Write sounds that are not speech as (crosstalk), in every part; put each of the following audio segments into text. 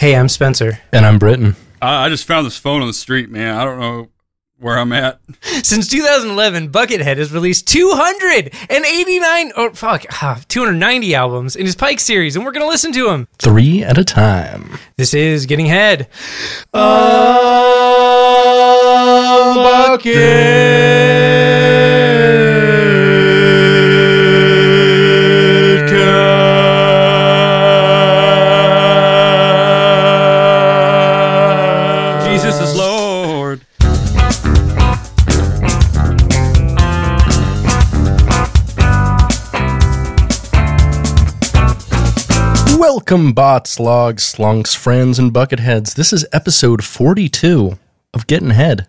Hey, I'm Spencer. And I'm Britton. I, I just found this phone on the street, man. I don't know where I'm at. (laughs) Since 2011, Buckethead has released 289 or fuck, ah, 290 albums in his Pike series, and we're gonna listen to them. Three at a time. This is Getting Head. Jesus Welcome, bots, logs, slunks, friends, and bucketheads. This is episode 42 of Getting Head,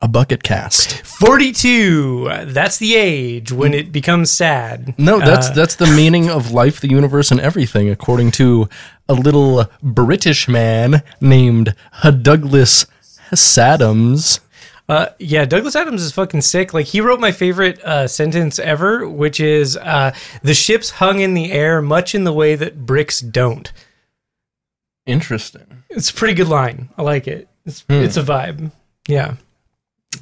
a bucket cast. 42. That's the age when it becomes sad. No, that's Uh, that's the meaning of life, the universe, and everything, according to a little British man named Douglas Sadams. Uh, yeah, Douglas Adams is fucking sick. Like he wrote my favorite uh, sentence ever, which is uh, "The ships hung in the air, much in the way that bricks don't." Interesting. It's a pretty good line. I like it. It's it's a vibe. Yeah.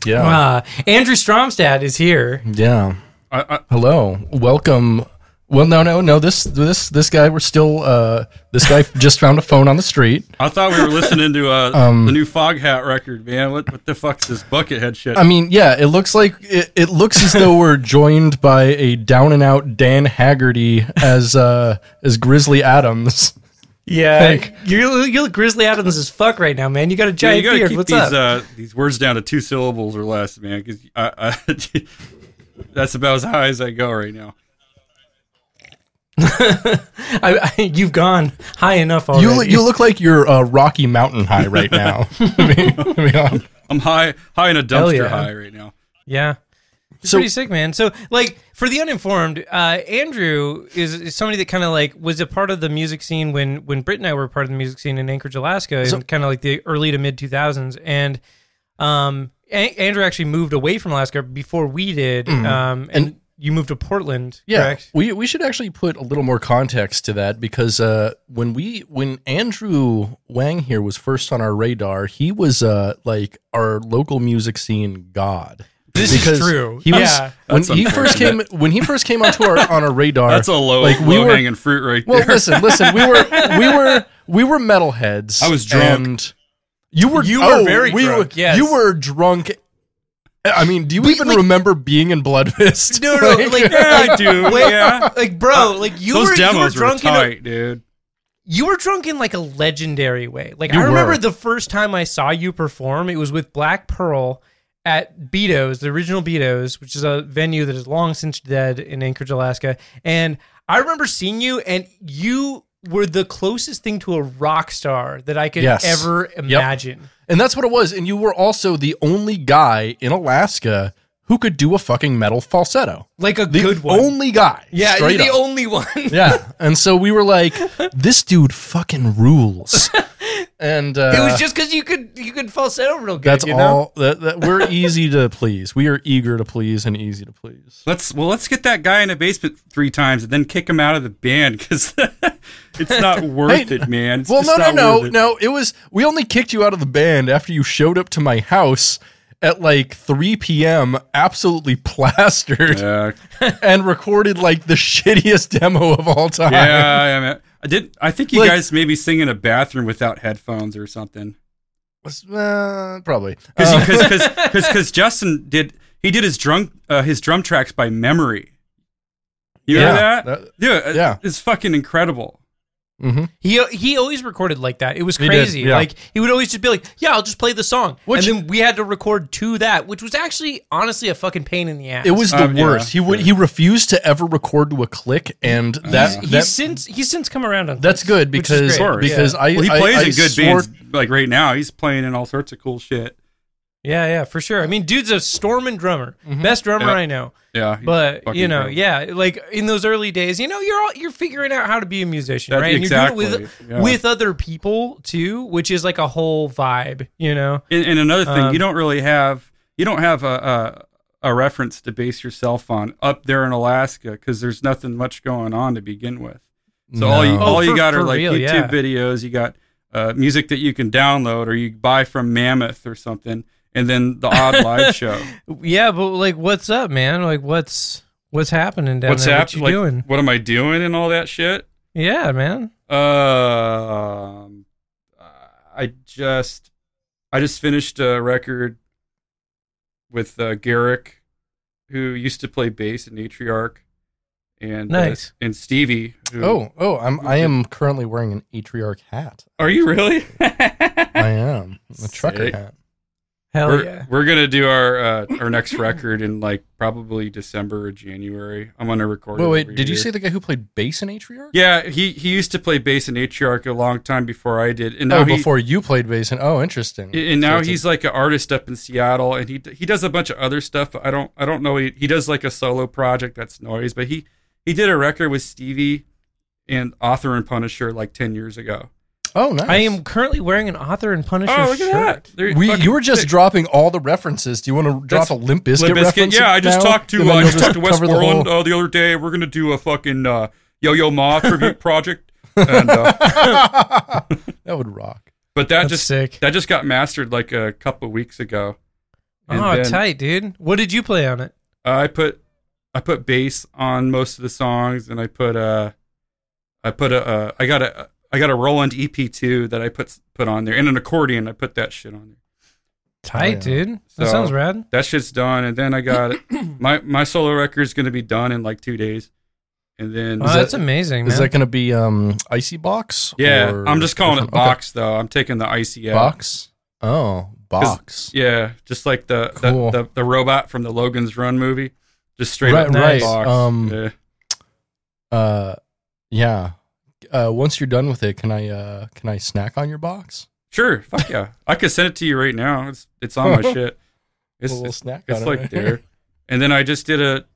Yeah. Uh, Andrew Stromstad is here. Yeah. I, I, Hello. Welcome. Well, no, no, no. This, this, this guy. We're still. Uh, this guy (laughs) just found a phone on the street. I thought we were listening to uh, (laughs) Um, the new Foghat record, man. What what the fuck's this Buckethead shit? I mean, yeah. It looks like it, it looks as though we're joined by a down and out Dan Haggerty as uh, as Grizzly Adams. Yeah, Thank- you you look Grizzly Adams as fuck right now, man. You got a Yeah, giant you gotta beard. keep What's these up? uh, these words down to two syllables or less, man. Because I, I, (laughs) that's about as high as I go right now. (laughs) I, I, you've gone high enough already. You look- you look like you're uh, Rocky Mountain High right (laughs) now. (laughs) I mean, I mean, I'm high high in a dumpster yeah. high right now. Yeah. It's So- pretty sick, man. So, like, for the uninformed, uh, Andrew is, is somebody that kind of like was a part of the music scene when when Britt and I were part of the music scene in Anchorage, Alaska, So- in kind of like the early to mid two thousands. And um, A- Andrew actually moved away from Alaska before we did. Um, and, Mm. And- you moved to Portland, yeah, correct? we we should actually put a little more context to that because uh, when we when Andrew Wang here was first on our radar, he was uh, like our local music scene god. This Because is true. He was yeah. when he first came when he first came onto our on our radar. (laughs) That's a low like we low were hanging fruit right Well, there. Well, listen, listen. We were (laughs) we were we were metalheads. I was drunk. And you were You were oh, very we drunk, Were, yes. You were drunk. I mean, do you even like- remember being in Blood Fist? No, no, (laughs) like, yeah, I do. wait, yeah, like, bro, uh, like you those were you were demos were, drunk in a, dude. you were drunk in like a legendary way. Like You I remember were. the first time I saw you perform, it was with Black Pearl at Beato's, the original Beato's, which is a venue that is long since dead in Anchorage, Alaska. And I remember seeing you, and you were the closest thing to a rock star that I could Yes. ever imagine. And that's what it was. And you were also the only guy in Alaska who could do a fucking metal falsetto. Like a The good one. only guy. yeah, straight the up. only one. yeah. (laughs) And so we were like, this dude fucking rules. And uh, it was just because you could you could falsetto real good. that's you know? all. That, that we're easy to please. We are eager to please and easy to please. Let's well, let's get that guy in a basement three times and then kick him out of the band because (laughs) it's not worth Hey, it, man. It's Well, no, no, no, it. no. It was we only kicked you out of the band after you showed up to my house at like 3 p.m. absolutely (laughs) plastered Yeah, and recorded like the shittiest demo of all time. yeah, yeah, man. I did. I think you Like- guys maybe sing in a bathroom without headphones or something. Was- uh, probably. Because Uh, because because (laughs) Justin did he did his drum uh, his drum tracks by memory. You Yeah, know that? that- Dude, yeah. it's fucking incredible. Mhm. He he always recorded like that. It was He did, crazy. yeah. Like he would always just be like, "Yeah, I'll just play the song," Which- and then we had to record to that, which was actually honestly a fucking pain in the ass. It was the Um, yeah, worst. he would sure. he refused to ever record to a click, and that, He's that since he's since come around on. that's this, good which is because great. Of course. because I Well, he I- plays I in good swore- bands like right now. He's playing in all sorts of cool shit. Yeah, yeah, for sure. I mean, dude's a storming drummer, best drummer. I know. Yeah, But you know, incredible. yeah, like in those early days, you know, you're all, you're figuring out how to be a musician, That- right? And exactly, you're doing it with yeah. with other people too, which is like a whole vibe, you know. And, and another thing, Um, you don't really have you don't have a a, a reference to base yourself on up there in Alaska because there's nothing much going on to begin with. So all you all Oh, you got are like real, YouTube yeah. videos. You got uh, music that you can download or you buy from Mammoth or something, and then the odd live (laughs) show. Yeah, but like, what's up, man? Like, what's what's happening down What's there? happening? What you Like, doing? what am I doing and all that shit? Yeah, man. Um, I just, I just finished a record with uh, Garrick, who used to play bass in Atriarch, and uh, Nice. and Stevie. Who, Oh, oh, I'm I am currently wearing an Atriarch hat. are you really? I (laughs) am a trucker Sick. hat. Hell we're, yeah. we're gonna do our uh, our next record in like probably December or January. I'm gonna record. Wait, it wait, did you say the guy who played bass in Atriarch? Yeah, he he used to play bass in Atriarch a long time before I did, and now Oh, he, before you played bass in. Oh, interesting. and So now a- he's like an artist up in Seattle, and he he does a bunch of other stuff. But I don't I don't know. He, he does like a solo project that's noise, but he he did a record with Stevie and Author and Punisher like ten years ago. Oh, nice. I am currently wearing an author and Punisher Oh, look shirt. at that! They're We, fucking you were just sick. dropping all the references. Do you want to drop That's a Limp Bizkit, Limp Bizkit. reference? Yeah, I just now? talked And to then uh, I you'll just talked to cover the Westmoreland whole- uh, the other day. We're gonna do a fucking uh, Yo Yo Ma (laughs) tribute project, and uh, (laughs) that would rock. but that That's just sick. that just got mastered like a couple weeks ago. And Oh, then, tight, dude. What did you play on it? uh, I put I put bass on most of the songs, and I put uh I put a uh, I got a I got a Roland EP2 that I put put on there, and an accordion. I put that shit on there. Tight, yeah. dude. That So- sounds rad. That shit's done, and then I got (clears throat) my my solo record is gonna be done in like two days, and then Oh, that- that's amazing, man. Is that going to be um icy box? yeah, or I'm just calling it different- okay. box though. I'm taking the icy out. Box. Oh, box. Yeah, just like the, Cool. the, the the robot from the Logan's Run movie, just straight Right, up right. box. Um, yeah. Uh, yeah. Uh, once you're done with it, can I uh can I snack on your box? Sure, fuck yeah, I could send it to you right now. It's it's on my (laughs) shit. It's a little it's, snack. it's on like it. there. And then I just did a,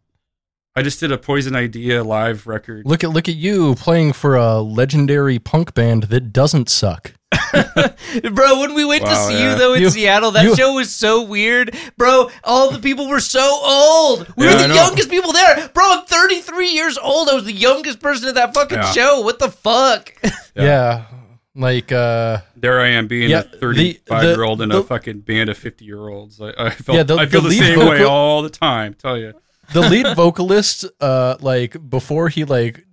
I just did a Poison Idea live record. Look at look at you playing for a legendary punk band that doesn't suck. (laughs) Bro, when we went to see yeah. you though in You- Seattle, that you- show was so weird. Bro, all the people were so old. We Yeah, were the youngest people there. Bro, I'm 33 years old. I was the youngest person at that fucking Yeah. show. What the fuck? (laughs) Yeah. Yeah. Like uh There I am being Yeah, a 35 the- year old in the- a fucking band of 50 year olds. I, I felt Yeah, the- I feel the the, lead same way all the time. Tell you. the lead (laughs) vocalist uh like before he like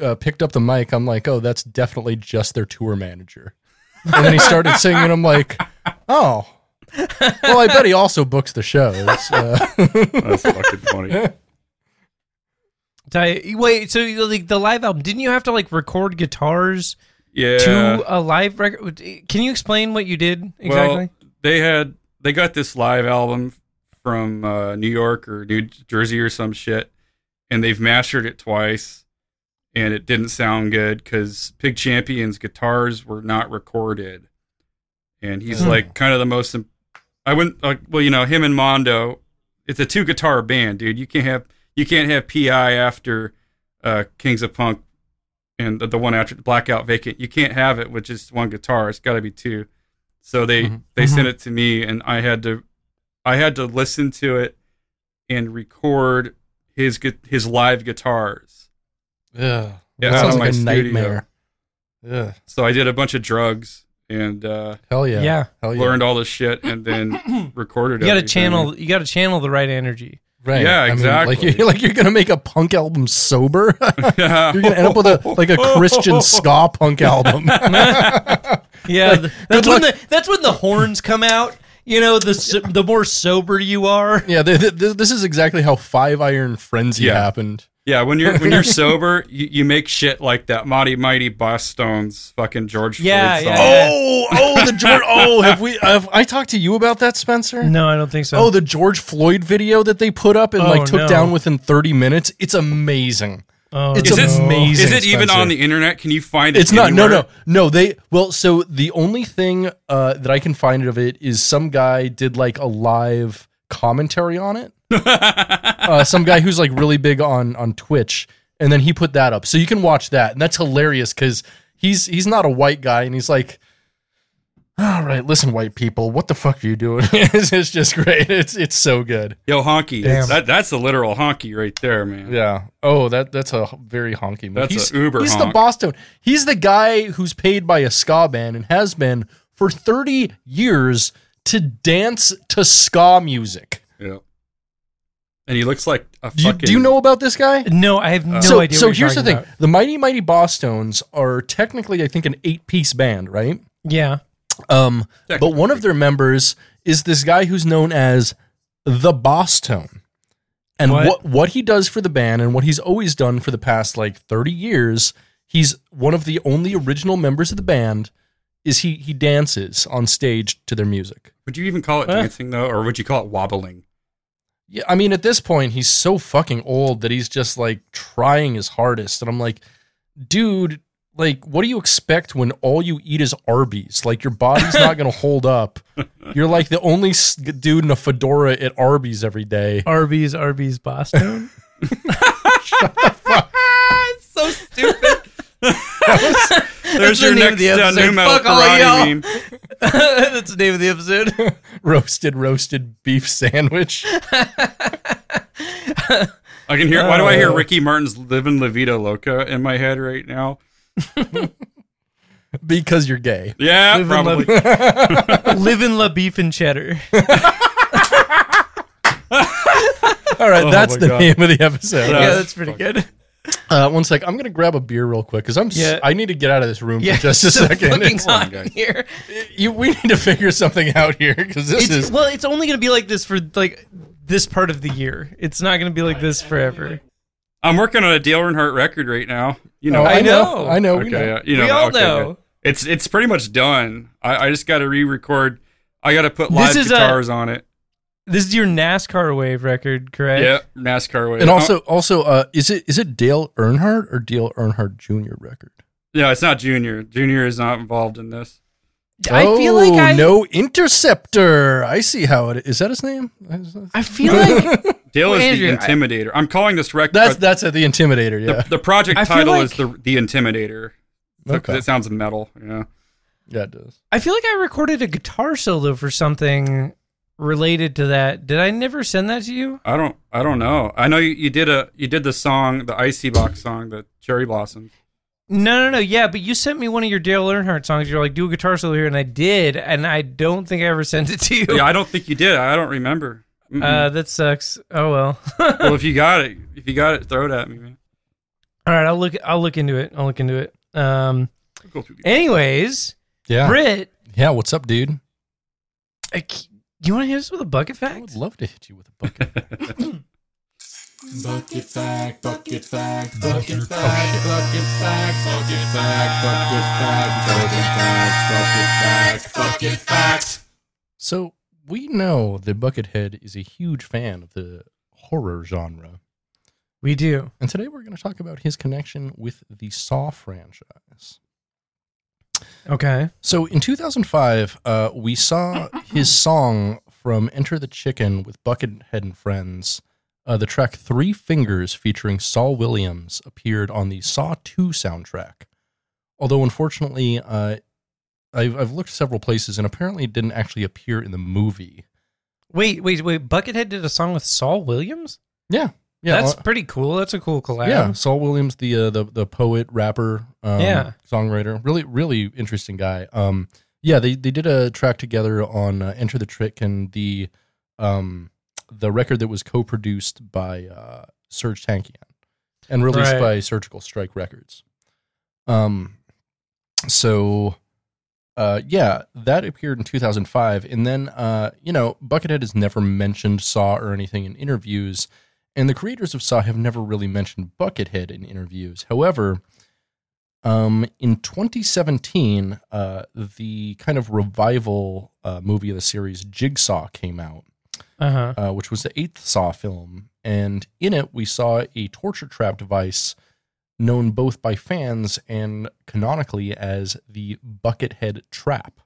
uh, picked up the mic, I'm like, "Oh, that's definitely just their tour manager." And then he started singing and I'm like, "Oh. Well, I bet he also books the shows." Uh, That's fucking funny. Ty- Wait, so like the live album, didn't you have to like record guitars Yeah. to a live record? Can you explain what you did exactly? Well, they had they got this live album from uh, New York or New Jersey or some shit, and they've mastered it twice, and it didn't sound good because Pig Champion's guitars were not recorded, and he's Hmm. like kind of the most. Imp- I wouldn't like well, you know, him and Mondo. It's a two guitar band, dude. You can't have you can't have Pi after uh, Kings of Punk and the, the one after Blackout Vacant. You can't have it with just one guitar. It's got to be two. So they Mhm. they sent it to me, and I had to I had to listen to it and record his his live guitars. Yeah. Yeah, that sounds like a studio. nightmare. Yeah. So I did a bunch of drugs and uh, Hell yeah. yeah. Hell yeah. learned all this shit, and then (coughs) recorded. You got to everything. channel. You got to channel the right energy. Right. Yeah, I mean, exactly. like (laughs) you're like you're gonna make a punk album sober. (laughs) Yeah. you're gonna end up with a like a Christian (laughs) ska punk album. Yeah, th- that's good when the that's when the horns come out. You know, the so- the more sober you are. yeah, th th th- this is exactly how Five Iron Frenzy Yeah. happened. Yeah, when you're when you're (laughs) sober, you, you make shit like that Mighty Mighty Bosstones fucking George Yeah, Floyd yeah, song. yeah. Oh, oh, the George. Oh, have we? Have I talked to you about that, Spencer? No, I don't think so. Oh, the George Floyd video that they put up and Oh, like took no. down within 30 minutes. It's amazing. Oh, it's Is it, amazing, is it even Spencer. on the internet? Can you find it? It's not. No, anywhere? no, no. They well. So the only thing uh, that I can find of it is some guy did like a live commentary on it. Uh, some guy who's like really big on on Twitch, and then he put that up, so you can watch that, and that's hilarious because he's he's not a white guy, and he's like. All right, listen, white people, what the fuck are you doing? (laughs) it's, it's just great. It's it's so good. Yo, honky. That that's a literal honky right there, man. Yeah. Oh, that that's a very honky move. That's he's, a uber He's the. Boston. He's the guy who's paid by a ska band and has been for 30 years to dance to ska music. Yeah. And he looks like a Do you, do you know about this guy? No, I have no so idea. so what here's the thing. about. The Mighty Mighty Bosstones are technically I think an 8-piece band, right? Yeah. Um but one of their members is this guy who's known as the Bosstone. And What? what? what he does for the band and what he's always done for the past like 30 years, he's one of the only original members of the band is he he dances on stage to their music. Would you even call it Eh. dancing though, or would you call it wobbling? Yeah, I mean at this point he's so fucking old that he's just like trying his hardest and I'm like, dude, like what do you expect when all you eat is Arby's? Like your body's not going (laughs) to hold up. You're like the only dude in a fedora at Arby's every day. Arby's, Arby's, Boston. (laughs) (laughs) so stupid. There's the your name next of the uh, episode. nu metal Fuck all karate y'all. meme. (laughs) That's the name of the episode. (laughs) roasted roasted beef sandwich. I can hear. Why do I hear Uh. Ricky Martin's "Livin' La Vida Loca" in my head right now? (laughs) because you're gay. Yeah, Livin' La- probably. Living La Beef and Cheddar. All right, Oh that's the God. name of the episode. Yeah. yeah, that's pretty good. Uh, one sec, I'm gonna grab a beer real quick because I'm. s- Yeah. I need to get out of this room Yeah, for just a second. fucking (laughs) It's- hot here. you, we need to figure something out here because this It's, is. well, it's only going to be like this for like this part of the year. It's not going to be like this forever. I'm working on a Dale Earnhardt record right now. You know, Oh, I, I know. know. I know. okay, we know. yeah, you know, We all okay, know. good. It's it's pretty much done. I, I just got to re-record. I got to put live This is a- guitars on it. This is your NASCAR wave record, correct? Yeah, NASCAR wave. And also, also, uh, is it is it Dale Earnhardt or Dale Earnhardt Jr. record? no, it's not Junior. Junior is not involved in this. I feel like Oh, I no interceptor. I see how it is. Is that his name? I feel (laughs) like Dale is Andrew, the Intimidator. I, am calling this record. That's that's at the Intimidator. Yeah, the project I title like- is the the Intimidator. Okay. It sounds metal. You know. yeah, it does. I feel like I recorded a guitar solo for something related to that. Did I never send that to you? I don't. I don't know. I know you, you did a you did the song, the Icy Box song, the Cherry blossoms. No, no, no. Yeah, but you sent me one of your Dale Earnhardt songs. You're like, do a guitar solo here, and I did, and I don't think I ever (laughs) sent it to you. Yeah, I don't think you did. I don't remember. Mm-mm. Uh, that sucks. Oh well. (laughs) well, if you got it, if you got it, throw it at me, man. All right, I'll look. I'll look into it. I'll look into it. Um. I'll go through the- Anyways, Yeah, Britt, yeah. What's up, dude? I c- you want to hit us with a bucket fact? I would love to hit you with a bucket. (laughs) Bucket fact, bucket fact, bucket fact, bucket fact, bucket fact, bucket fact, bucket fact, bucket fact, bucket fact. so we know that Buckethead is a huge fan of the horror genre, We do. and today we're going to talk about his connection with the Saw franchise. Okay. So in 2005, uh, we saw his song from Enter the Chicken with Buckethead and Friends. Uh, the track Three Fingers featuring Saul Williams appeared on the Saw 2 soundtrack. Although, unfortunately, uh, I've, I've looked several places and apparently it didn't actually appear in the movie. Wait, wait, wait. Buckethead did a song with Saul Williams. Yeah. Yeah. That's uh, pretty cool. That's a cool collab. yeah, Saul Williams, the uh, the the poet, rapper, um, Yeah. songwriter, really really interesting guy. Um, yeah, they they did a track together on uh, Enter the Chicken the um the record that was co-produced by uh, Serj Tankian and released Right. by Serjical Strike Records. Um, so. Uh, yeah, that appeared in 2005, and then uh, you know, Buckethead has never mentioned Saw or anything in interviews, and the creators of Saw have never really mentioned Buckethead in interviews. However, um, in 2017, uh, the kind of revival uh, movie of the series Jigsaw came out, Uh huh. uh, which was the eighth Saw film, and in it we saw a torture trap device known both by fans and canonically as the Buckethead trap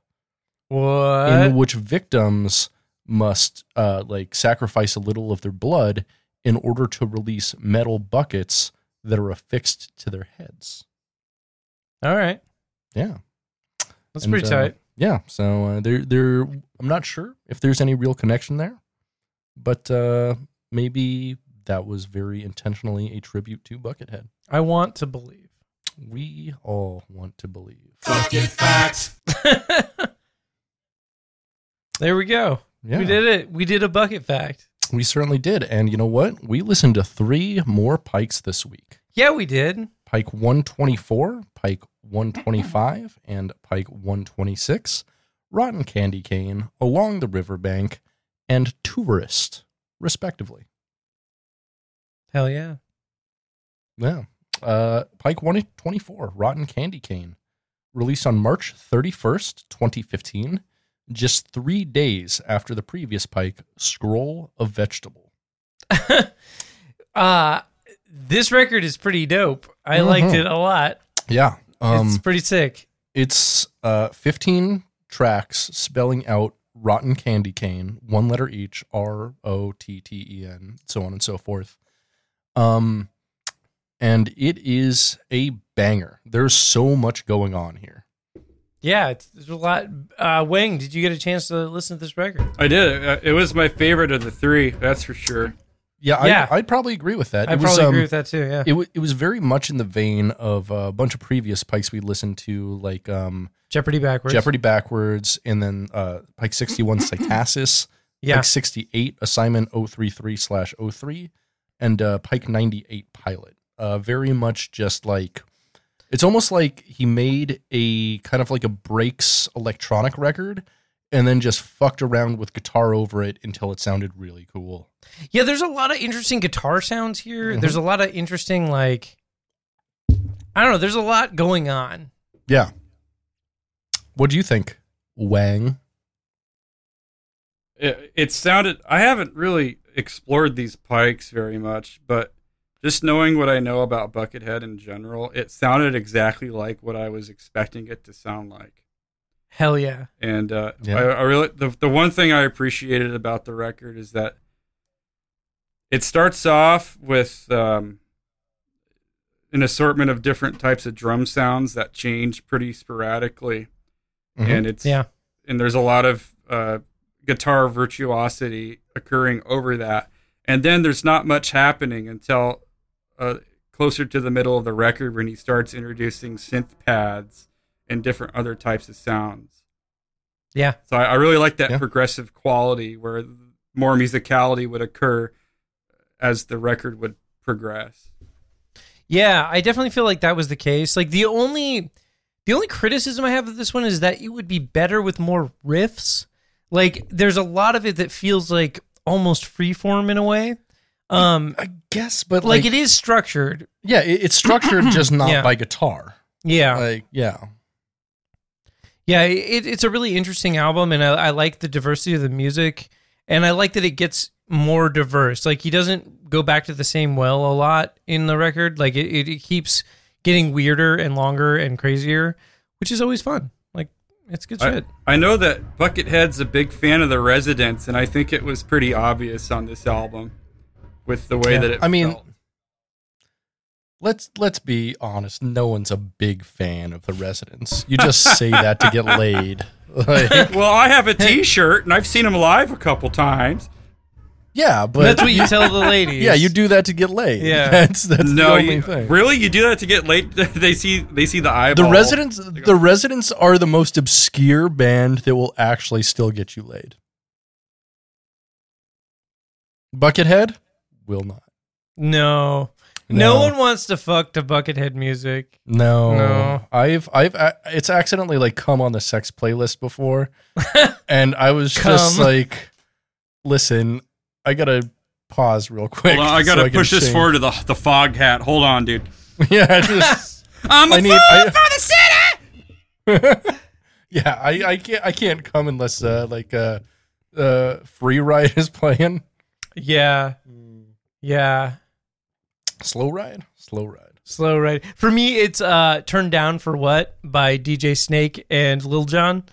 What? in which victims must uh, like sacrifice a little of their blood in order to release metal buckets that are affixed to their heads. All right. Yeah, That's And, pretty uh, tight. yeah, so uh, there, there. I'm not sure if there's any real connection there, but uh, maybe that was very intentionally a tribute to Buckethead. I want to believe. We all want to believe. Bucket facts. (laughs) There we go. Yeah, We did it. We did a bucket fact. We certainly did. And you know what? We listened to three more pikes this week. Yeah, we did. Pike 124, Pike 125, and Pike 126, Rotten Candy Cane, Along the Riverbank, and Tourist, respectively. Hell yeah. Yeah. Uh, Pike 124, Rotten Candy Cane, released on March 31st, 2015, just three days after the previous Pike, Scroll of Vegetable. (laughs) uh this record is pretty dope. I liked Mhm. it a lot. Yeah. Um, it's pretty sick. It's uh, 15 tracks spelling out rotten candy cane, one letter each, R O T T E N, so on and so forth. Um, and it is a banger. There's so much going on here. Yeah, it's, there's a lot. Uh, Wang, did you get a chance to listen to this record? I did. Uh, It was my favorite of the three. That's for sure. Yeah, Yeah. I, I'd probably agree with that. I probably was, um, agree with that too. Yeah. It, w- it was very much in the vein of a bunch of previous pikes we listened to, like um, Jeopardy backwards. Jeopardy Backwards, and then uh, Pike 61 Cytasis. Yeah. Pike 68, assignment 033 slash 03, and uh, Pike 98 pilot. Uh, very much just like, it's almost like he made a kind of like a breaks electronic record and then just fucked around with guitar over it until it sounded really cool. Yeah, there's a lot of interesting guitar sounds here. Mhm. There's a lot of interesting like I don't know, there's a lot going on. Yeah. What do you think, Wang? It, it sounded. I haven't really explored these pikes very much, but just knowing what I know about Buckethead in general, it sounded exactly like what I was expecting it to sound like. Hell yeah. And uh, Yeah. I, I really the the one thing I appreciated about the record is that it starts off with um, an assortment of different types of drum sounds that change pretty sporadically, Mhm. and it's Yeah. and there's a lot of uh, guitar virtuosity occurring over that, and then there's not much happening until uh, closer to the middle of the record when he starts introducing synth pads and different other types of sounds. Yeah. So I, I really like that Yeah. progressive quality where more musicality would occur as the record would progress. Yeah, I definitely feel like that was the case. Like the only the only criticism I have of this one is that it would be better with more riffs. Like there's a lot of it that feels like almost freeform in a way. Um I guess, but like, like, it is structured. yeah, it, it's structured just (clears throat) not Yeah. by guitar. Yeah. Like, yeah. Yeah, it, it's a really interesting album, and I, I like the diversity of the music, and I like that it gets more diverse. Like he doesn't go back to the same well a lot in the record. Like it, it, keeps getting weirder and longer and crazier, which is always fun. Like it's good I, shit. I know that Buckethead's a big fan of the Residents, and I think it was pretty obvious on this album with the way Yeah. that it. I mean, felt. Let's let's be honest. No one's a big fan of the residents. You just say that to get laid. (laughs) Like, well, I have a T-shirt, and I've seen them live a couple times. yeah, but That's what you tell the ladies. yeah, you do that to get laid. Yeah. (laughs) that's that's the only you, thing. really, you do that to get late. (laughs) they see they see the eyeball. The eyeball. residents, the residents are the most obscure band that will actually still get you laid. Buckethead will not. No. No, one wants to fuck to Buckethead music. No, No. I've I've it's accidentally like come on the sex playlist before, (laughs) and I was just like, listen, I gotta pause real quick. Hold on, I gotta can push this sing. forward to the the Foghat. Hold on, dude. (laughs) yeah, just (laughs) I'm a I need- fool I- for the city. yeah. I I can't I can't come unless uh like uh uh free ride is playing. Yeah. Yeah. Slow ride, slow ride. Slow ride. For me, it's uh Turned Down for What by DJ Snake and Lil Jon.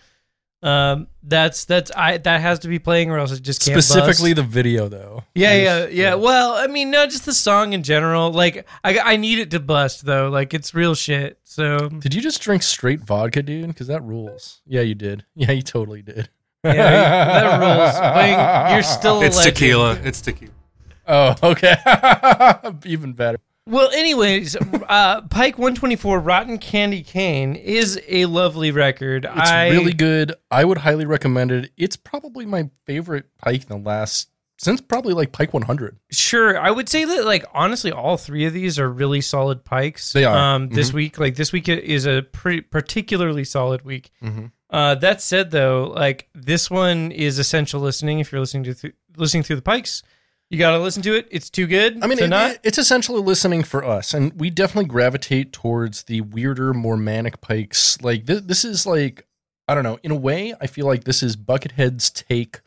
Um, that's that's I that has to be playing or else it just can't. Specifically bust. the video though. Yeah, Is- yeah, yeah. Well, I mean, no, just the song in general. Like, I I need it to bust though. Like, it's real shit. So Did you just drink straight vodka, dude? Because that rules. Yeah, you did. (laughs) Yeah, you totally did. yeah, that rules. Wayne, you're still It's legend. tequila. It's tequila. Oh, (laughs) okay. (laughs) Even better. Well, anyways, uh, Pike 124 Rotten Candy Cane is a lovely record. It's I, really good. I would highly recommend it. It's probably my favorite Pike in the last since probably like Pike 100. Sure, I would say that like honestly, all three of these are really solid pikes. They are. Um, this Mhm. week, like this week is a pretty particularly solid week. Mhm. Uh, that said, though, like this one is essential listening. If you're listening to th- listening through the pikes, you got to listen to it. It's too good. I mean, to it- not. it's essentially listening for us, and we definitely gravitate towards the weirder, more manic pikes. Like th- this is like I don't know. In a way, I feel like this is Buckethead's take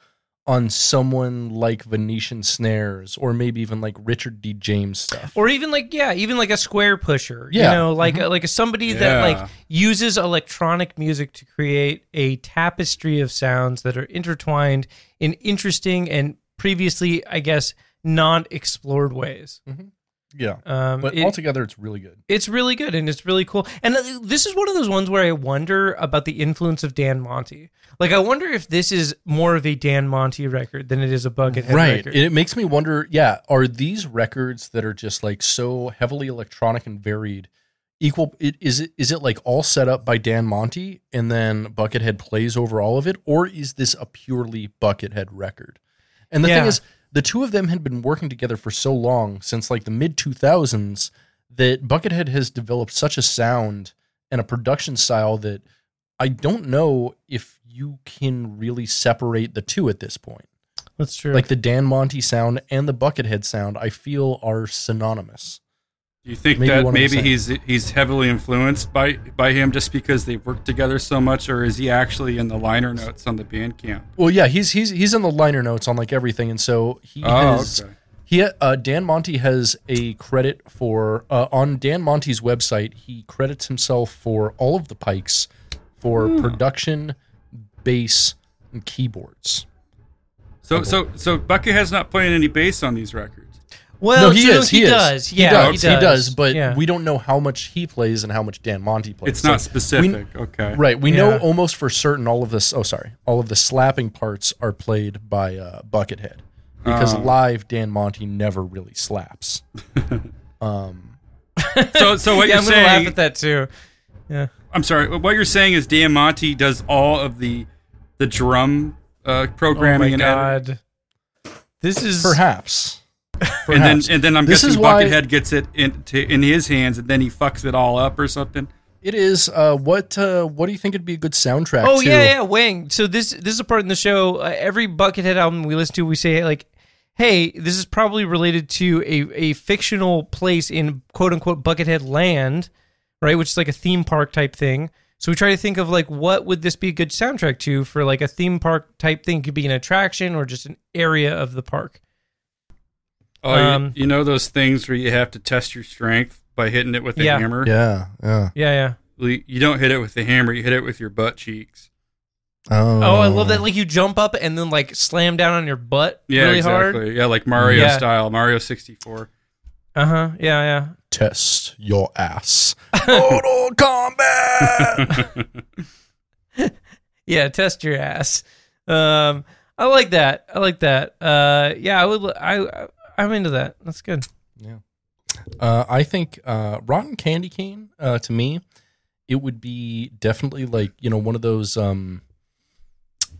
on someone like Venetian Snares, or maybe even like Richard D. James stuff. or even like yeah, even like a Squarepusher. Yeah. You know, like Mhm. like a somebody that like uses electronic music to create a tapestry of sounds that are intertwined in interesting and previously, I guess, non-explored ways. yeah, Um, but it- altogether, it's really good. it's really good and it's really cool. And uh, this is one of those ones where I wonder about the influence of Dan Monty. Like, I wonder if this is more of a Dan Monty record than it is a Buckethead record. right record. it makes me wonder yeah are these records that are just like so heavily electronic and varied equal it, is it is it like all set up by dan monty and then buckethead plays over all of it or is this a purely buckethead record and the thing is the two of them had been working together for so long since like the mid 2000s that buckethead has developed such a sound and a production style that i don't know if you can really separate the two at this point That's true. like the Dan Monty sound and the Buckethead sound, I feel are synonymous. Do you think Maybe that one and the maybe he's he's heavily influenced by by him just because they've worked together so much, or is he actually in the liner notes on the Bandcamp? Well, yeah, he's he's he's in the liner notes on like everything, and so he Oh, has okay. he uh, Dan Monty has a credit for uh, on Dan Monty's website. He credits himself for all of the pikes for Hmm. production, bass, and keyboards. So so so Buckethead's not playing any bass on these records. Well, no, he so is. He, is. does. He does. he He does. does. But Yeah. we don't know how much he plays and how much Dan Monty plays. It's So not specific. okay. Right. We Yeah. know almost for certain all of this. Oh, sorry. All of the slapping parts are played by uh, Buckethead because Oh. live Dan Monty never really slaps. (laughs) um, So so what (laughs) yeah, you're I'm gonna laugh saying? at that too. Yeah. I'm sorry. What you're saying is Dan Monty does all of the the drum uh, Oh my programming and editing. This is perhaps. (laughs) and then and then I'm This guessing is why- Buckethead gets it into in his hands, and then he fucks it all up or something. It is. Uh, what uh, What do you think would be a good soundtrack? Oh to? yeah, yeah, Wang. So this this is a part in the show. Uh, every Buckethead album we listen to, we say like, "Hey, this is probably related to a a fictional place in quote unquote Buckethead land, right? Which is like a theme park type thing." So we try to think of like what would this be a good soundtrack to for like a theme park type thing? Could be an attraction or just an area of the park. Oh, you- Um, you, know those things where you have to test your strength by hitting it with a Yeah. hammer. Yeah. Yeah. Yeah, yeah. You you don't hit it with the hammer; you hit it with your butt cheeks. Oh. Oh, I love that. Like you jump up and then like slam down on your butt Yeah, really exactly. hard. Yeah, like Mario Yeah. style, Mario 64. Uh huh. Yeah, yeah. Test your ass. (laughs) Total combat. (laughs) Yeah, test your ass. Um, I like that. I like that. Uh, yeah, I would. I I'm into that. That's good. Yeah. Uh, I think uh, Rotten Candy Cane uh, to me, it would be definitely like you know one of those um,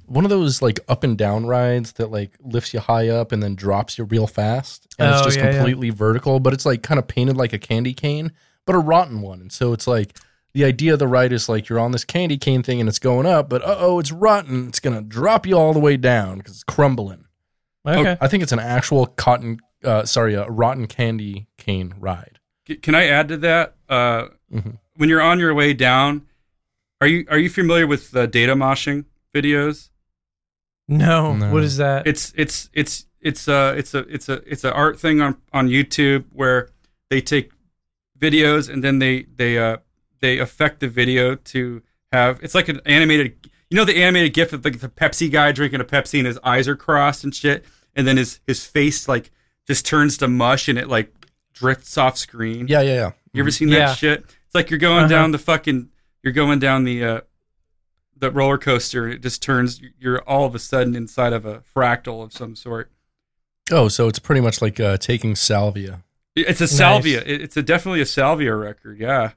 one of those like up and down rides that like lifts you high up and then drops you real fast, and it's Oh, just yeah, yeah. completely vertical, but it's like kind of painted like a candy cane, but a rotten one, and so it's like. The idea of the ride is like you're on this candy cane thing and it's going up, but uh oh, it's rotten. It's gonna drop you all the way down because it's crumbling. Okay. I think it's an actual cotton, uh, sorry, a rotten candy cane ride. Can I add to that? Uh, Mhm. When you're on your way down, are you are you familiar with the data moshing videos? no, No. What is that? It's it's it's it's a it's a it's a it's a art thing on on YouTube where they take videos and then they they uh they affect the video to have it's like an animated you know the animated GIF of like the Pepsi guy drinking a Pepsi and his eyes are crossed and shit, and then his his face like just turns to mush and it like drifts off screen. Yeah, yeah, yeah. You ever seen Yeah. that shit? It's like you're going Uh-huh. down the fucking you're going down the uh the roller coaster and it just turns you're all of a sudden inside of a fractal of some sort. Oh, so it's pretty much like uh, taking salvia. It's a salvia. It- It's a definitely a salvia record. Yeah.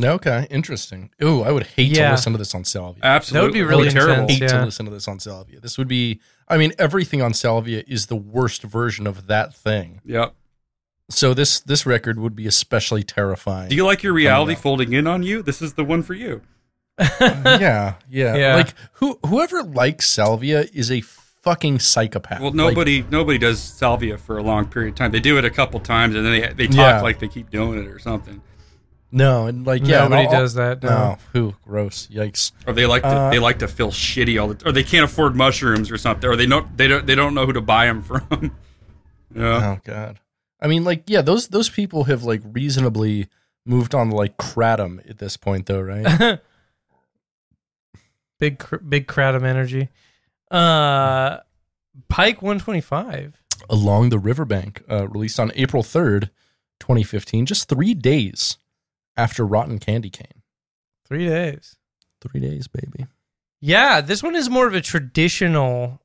Okay, interesting. Ooh, I would hate Yeah. to listen to this on salvia. Absolutely. That would be really terrible. intense. hate yeah. to listen to this on salvia. This would be. I mean, everything on salvia is the worst version of that thing. Yep. So this this record would be especially terrifying. Do you like your reality folding in on you? This is the one for you. Uh, yeah, yeah, (laughs) Yeah. Like who whoever likes salvia is a fucking psychopath. Well, Like, nobody nobody does salvia for a long period of time. They do it a couple times and then they they talk Yeah. like they keep doing it or something. No, and like yeah, Nobody all- does that. No. No, who gross, yikes. Or they like to Uh, they like to feel shitty all the or they can't afford mushrooms or something or they don't they don't they don't know who to buy them from. (laughs) yeah. Oh god. I mean, like yeah, those those people have like reasonably moved on to like kratom at this point, though, right? (laughs) big cr- big crowd of energy. Uh, Pike 125. Along the Riverbank, uh, released on April third, twenty fifteen, just three days after Rotten Candy Cane. Three days. Three days, baby. Yeah, this one is more of a traditional,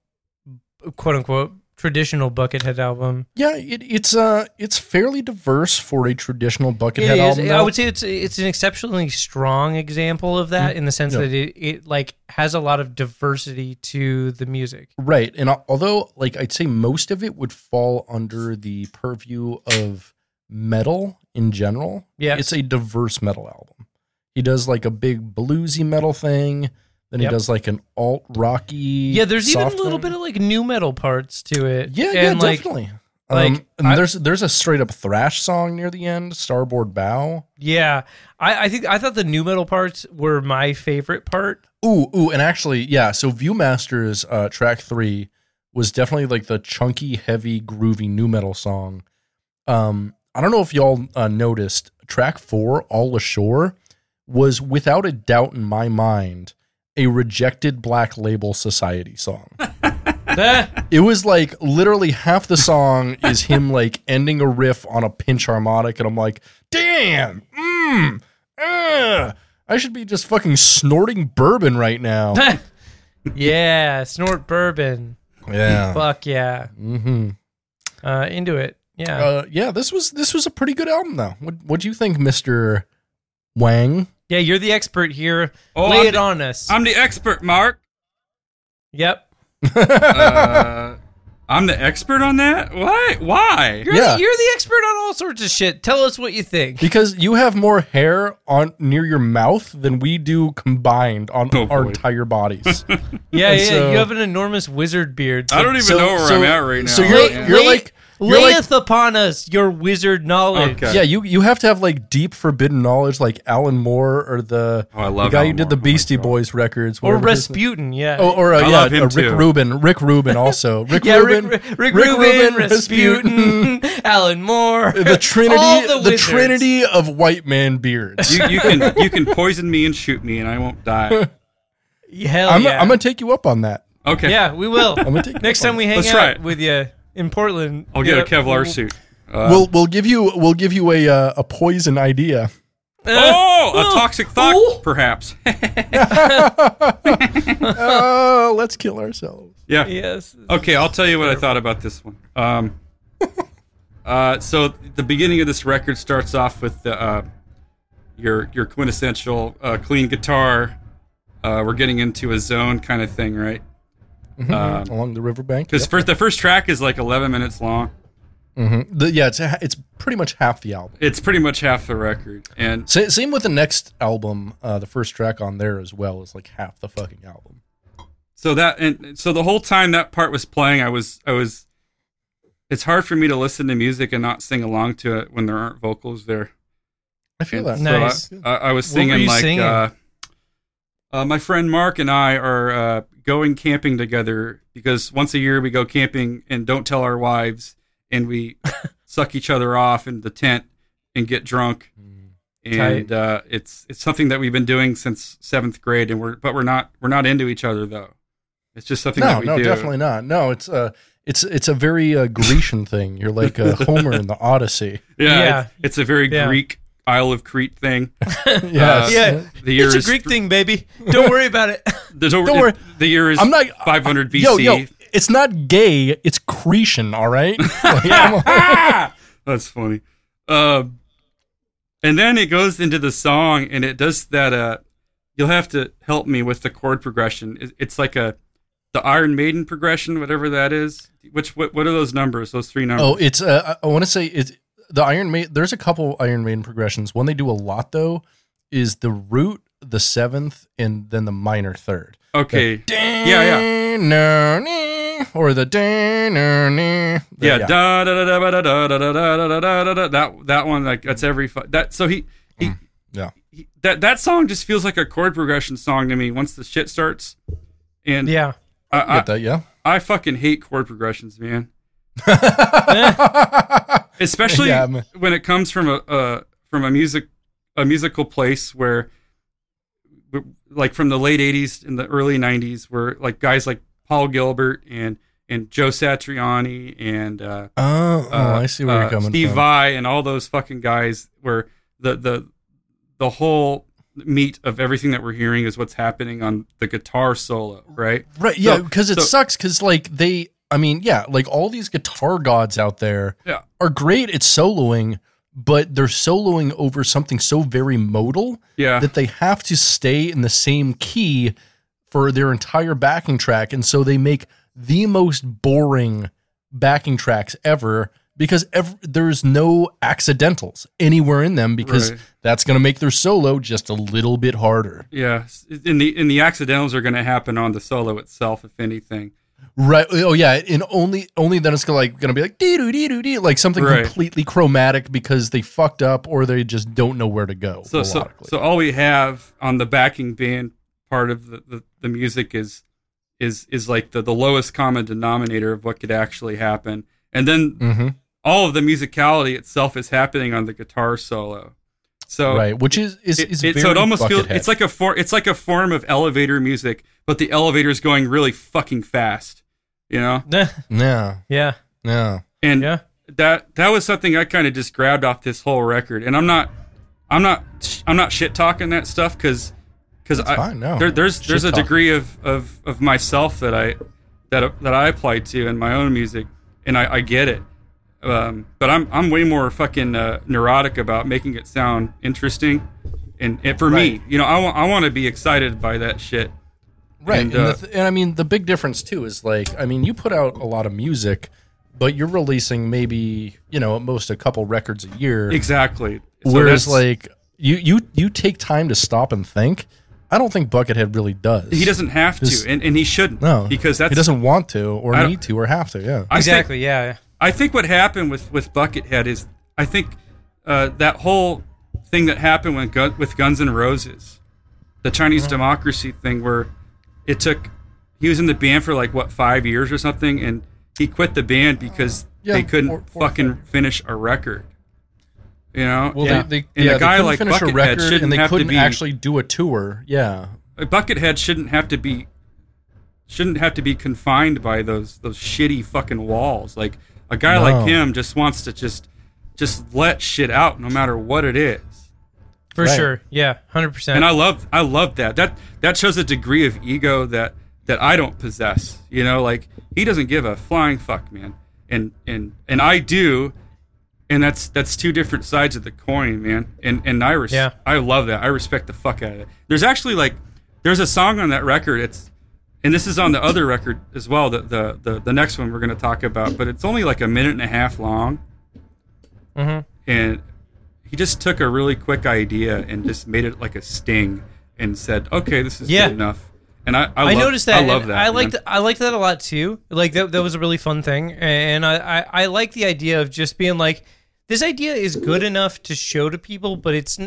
quote unquote, traditional Buckethead album. Yeah, it, it's uh it's fairly diverse for a traditional Buckethead album. I would say it's it's an exceptionally strong example of that in the sense Yeah. that it, it like has a lot of diversity to the music. Right. And al- although like I'd say most of it would fall under the purview of metal in general, Yeah. it's a diverse metal album. He does like a big bluesy metal thing, then Yep. he does like an alt rocky Yeah, there's even a little one. bit of like nu metal parts to it. Yeah, yeah, like definitely. like, um, and I- there's there's a straight up thrash song near the end, Starboard Bow. yeah, I, I think I thought the nu metal parts were my favorite part. Ooh, ooh, and actually, yeah. So Viewmaster's uh, track three was definitely like the chunky, heavy, groovy nu metal song. Um, I don't know if y'all uh, noticed. Track four, All Ashore, was without a doubt in my mind a rejected Black Label Society song. (laughs) It was like literally half the song is him like ending a riff on a pinch harmonic, and I'm like, damn, mm, uh, I should be just fucking snorting bourbon right now. (laughs) yeah, snort bourbon. Yeah. Fuck yeah. hmm Uh, into it. Yeah. Uh, yeah, this was this was a pretty good album though. What what do you think, Mister Wang? yeah, you're the expert here. Oh, Lay I'm it the- on us. I'm the expert, Mark. yep. Uh, I'm the expert on that. What? Why? You're, Yeah. the, you're the expert on all sorts of shit. Tell us what you think. Because you have more hair on near your mouth than we do combined on Oh, our boy. entire bodies. (laughs) Yeah, And yeah. so- you have an enormous wizard beard. I don't even So- know where so- I'm at right now. so you're- Lay, you're like- you're like- layeth upon us your wizard knowledge. Okay. yeah, you you have to have like deep forbidden knowledge, like Alan Moore or the, Oh, I the love guy who did the Moore. Oh Beastie God. Boys records, Or whatever Rasputin, yeah. Oh, or uh, I yeah, love him uh, Rick too. Rubin, Rick Rubin (laughs) also. Rick yeah, Rubin, Rick, Rick, Rubin, Rasputin, (laughs) Alan Moore. the All Trinity, the the. Trinity of white man beards. You, you can (laughs) you can poison me and shoot me and I won't die. Hell I'm, yeah. I'm gonna take you up on that. Okay. yeah, we will. I'm gonna take Next time we hang Let's out try with you in Portland, I'll get yeah, a Kevlar we'll- suit. Uh, we'll we'll give you we'll give you a uh, a poison idea. oh, a toxic thought, oh. perhaps. Oh, (laughs) let's kill ourselves. yeah. Yes. Okay, I'll tell you what I thought about this one. Um, (laughs) uh, so the beginning of this record starts off with the, uh, your your quintessential uh, clean guitar. Uh, we're getting into a zone kind of thing, right? Um, Along the riverbank. Because Yep. first, the first track is like 11 minutes long. Mhm. The- yeah, it's a, it's pretty much half the album. It's pretty much half the record, and Sa- Same with the next album. Uh, the first track on there as well is like half the fucking album. so that and so the whole time that part was playing, I was I was. It's hard for me to listen to music and not sing along to it when there aren't vocals there. I feel that. So Nice. I, I, I was What were singing you like singing? Uh, uh, my friend Mark and I are uh, going camping together because once a year we go camping and don't tell our wives and we (laughs) suck each other off in the tent and get drunk and uh, it's it's something that we've been doing since seventh grade, and we're but we're not we're not into each other though. It's just something No, that we no, do. definitely not. No, it's uh it's it's a very uh, Grecian thing. You're like uh, (laughs) Homer in the Odyssey. Yeah, Yeah. It's, it's a very Yeah. Greek Isle of Crete thing. (laughs) Yes. Yeah, The year it's a is Greek thing, baby. Don't worry about it. (laughs) The, the, Don't worry. The year is I'm not 500 BC. Yo, yo, it's not gay. It's Cretan. All right. (laughs) Like. That's funny. Um, and then it goes into the song, and it does that. Uh, you'll have to help me with the chord progression. It- It's like a the Iron Maiden progression, whatever that is. Which what, what are those numbers? Those three numbers. Oh, it's uh, I want to say it's the Iron Maiden. There's a couple Iron Maiden progressions. One they do a lot though is the root, the seventh, and then the minor third. okay. Yeah, yeah. Or the Yeah, da da da da da da da da da da da da da. That that one like that's every fu- that. So he he, yeah. he that that song just feels like a chord progression song to me once the shit starts. And Yeah. I, I I, get that. Yeah. I fucking hate chord progressions, man. (laughs) Especially Yeah, when it comes from a uh, from a music a musical place where like from the late 80s and the early 90s where like guys like Paul Gilbert and and Joe Satriani and uh, Oh, oh, uh, I see where uh, you're coming Steve from. Vai and all those fucking guys where the the the whole meat of everything that we're hearing is what's happening on the guitar solo, right? Right. Yeah. So- Because it so- sucks. Because like they, I mean, yeah, like all these guitar gods out there Yeah. are great at soloing, but they're soloing over something so very modal Yeah. that they have to stay in the same key for their entire backing track, and so they make the most boring backing tracks ever because ev- there's no accidentals anywhere in them because Right. that's going to make their solo just a little bit harder. Yeah, and the and the accidentals are going to happen on the solo itself, if anything. Right. Oh yeah. And only only then it's gonna like gonna be like dee doo dee doo dee like something Right. completely chromatic because they fucked up or they just don't know where to go. So so so all we have on the backing band part of the, the, the music is is is like the, the lowest common denominator of what could actually happen, and then Mhm. all of the musicality itself is happening on the guitar solo. So right, which is is, It, is it- so it almost feels Buckethead. it's like a for, it's like a form of elevator music, but the elevator is going really fucking fast, you know. (laughs) yeah yeah. yeah And Yeah. that that was something I kind of just grabbed off this whole record. And I'm not I'm not I'm not shit talking that stuff because because I fine, no. there, there's there's a Shit-talk. degree of, of of myself that I that that I apply to in my own music, and I, I get it. Um, but I'm I'm way more fucking uh, neurotic about making it sound interesting, and, and for me, you know, I want I want to be excited by that shit. Right. And, And, uh, the th- and I mean the big difference too is like I mean you put out a lot of music, but you're releasing maybe you know at most a couple records a year. Exactly. So Whereas like you you you take time to stop and think. I don't think Buckethead really does. he doesn't have Just- to, and, and he shouldn't. No, because that's he doesn't want to or need to or have to. Yeah. I think- Exactly. yeah. I think what happened with with Buckethead is I think uh, that whole thing that happened with with Guns N' Roses, the Chinese democracy thing, where it took he was in the band for like what five years or something, and he quit the band because Yeah, they couldn't four- four fucking five. finish a record. You know, Well, Yeah. they, they, And yeah, a guy they like finish a Buckethead record, shouldn't and they have to couldn't be- actually do a tour. Yeah, a Buckethead shouldn't have to be shouldn't have to be confined by those those shitty fucking walls. Like a guy No. like him just wants to just just let shit out no matter what it is. For Right. sure. Yeah. Hundred percent. And I love I love that. That that shows a degree of ego that that I don't possess. You know, like he doesn't give a flying fuck, man. And and and I do. And that's that's two different sides of the coin, man. And and I res- Yeah. I love that. I respect the fuck out of it. There's actually like there's a song on that record. It's and this is on the other record as well. The the the, the next one we're going to talk about, but it's only like a minute and a half long. Mm-hmm. And he just took a really quick idea and just made it like a sting and said, "Okay, this is Yeah. good enough." And I I, I love, noticed that. I love that. I man. liked I liked that a lot too. Like that that was a really fun thing, and I, I I like the idea of just being like, this idea is good enough to show to people, but it's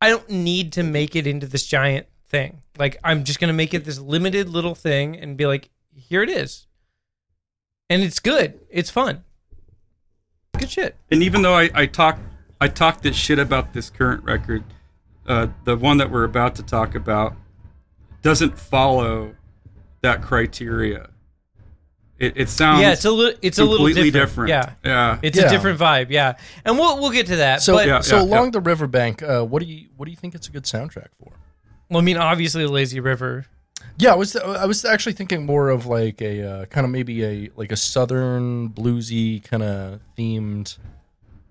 I don't need to make it into this giant thing. Like I'm just gonna make it this limited little thing and be like, here it is, and it's good. It's fun. Good shit. And even though I, I talk I talked this shit about this current record. Uh, the one that we're about to talk about doesn't follow that criteria. It, it sounds yeah, it's a little it's a little completely different. different. Yeah. yeah. It's Yeah. a different vibe, yeah. And we'll we'll get to that. So but Yeah, so yeah, along yeah. the riverbank, uh, what do you what do you think it's a good soundtrack for? well, I mean obviously Lazy River. Yeah, I was I was actually thinking more of like a uh, kind of maybe a like a southern bluesy kind of themed.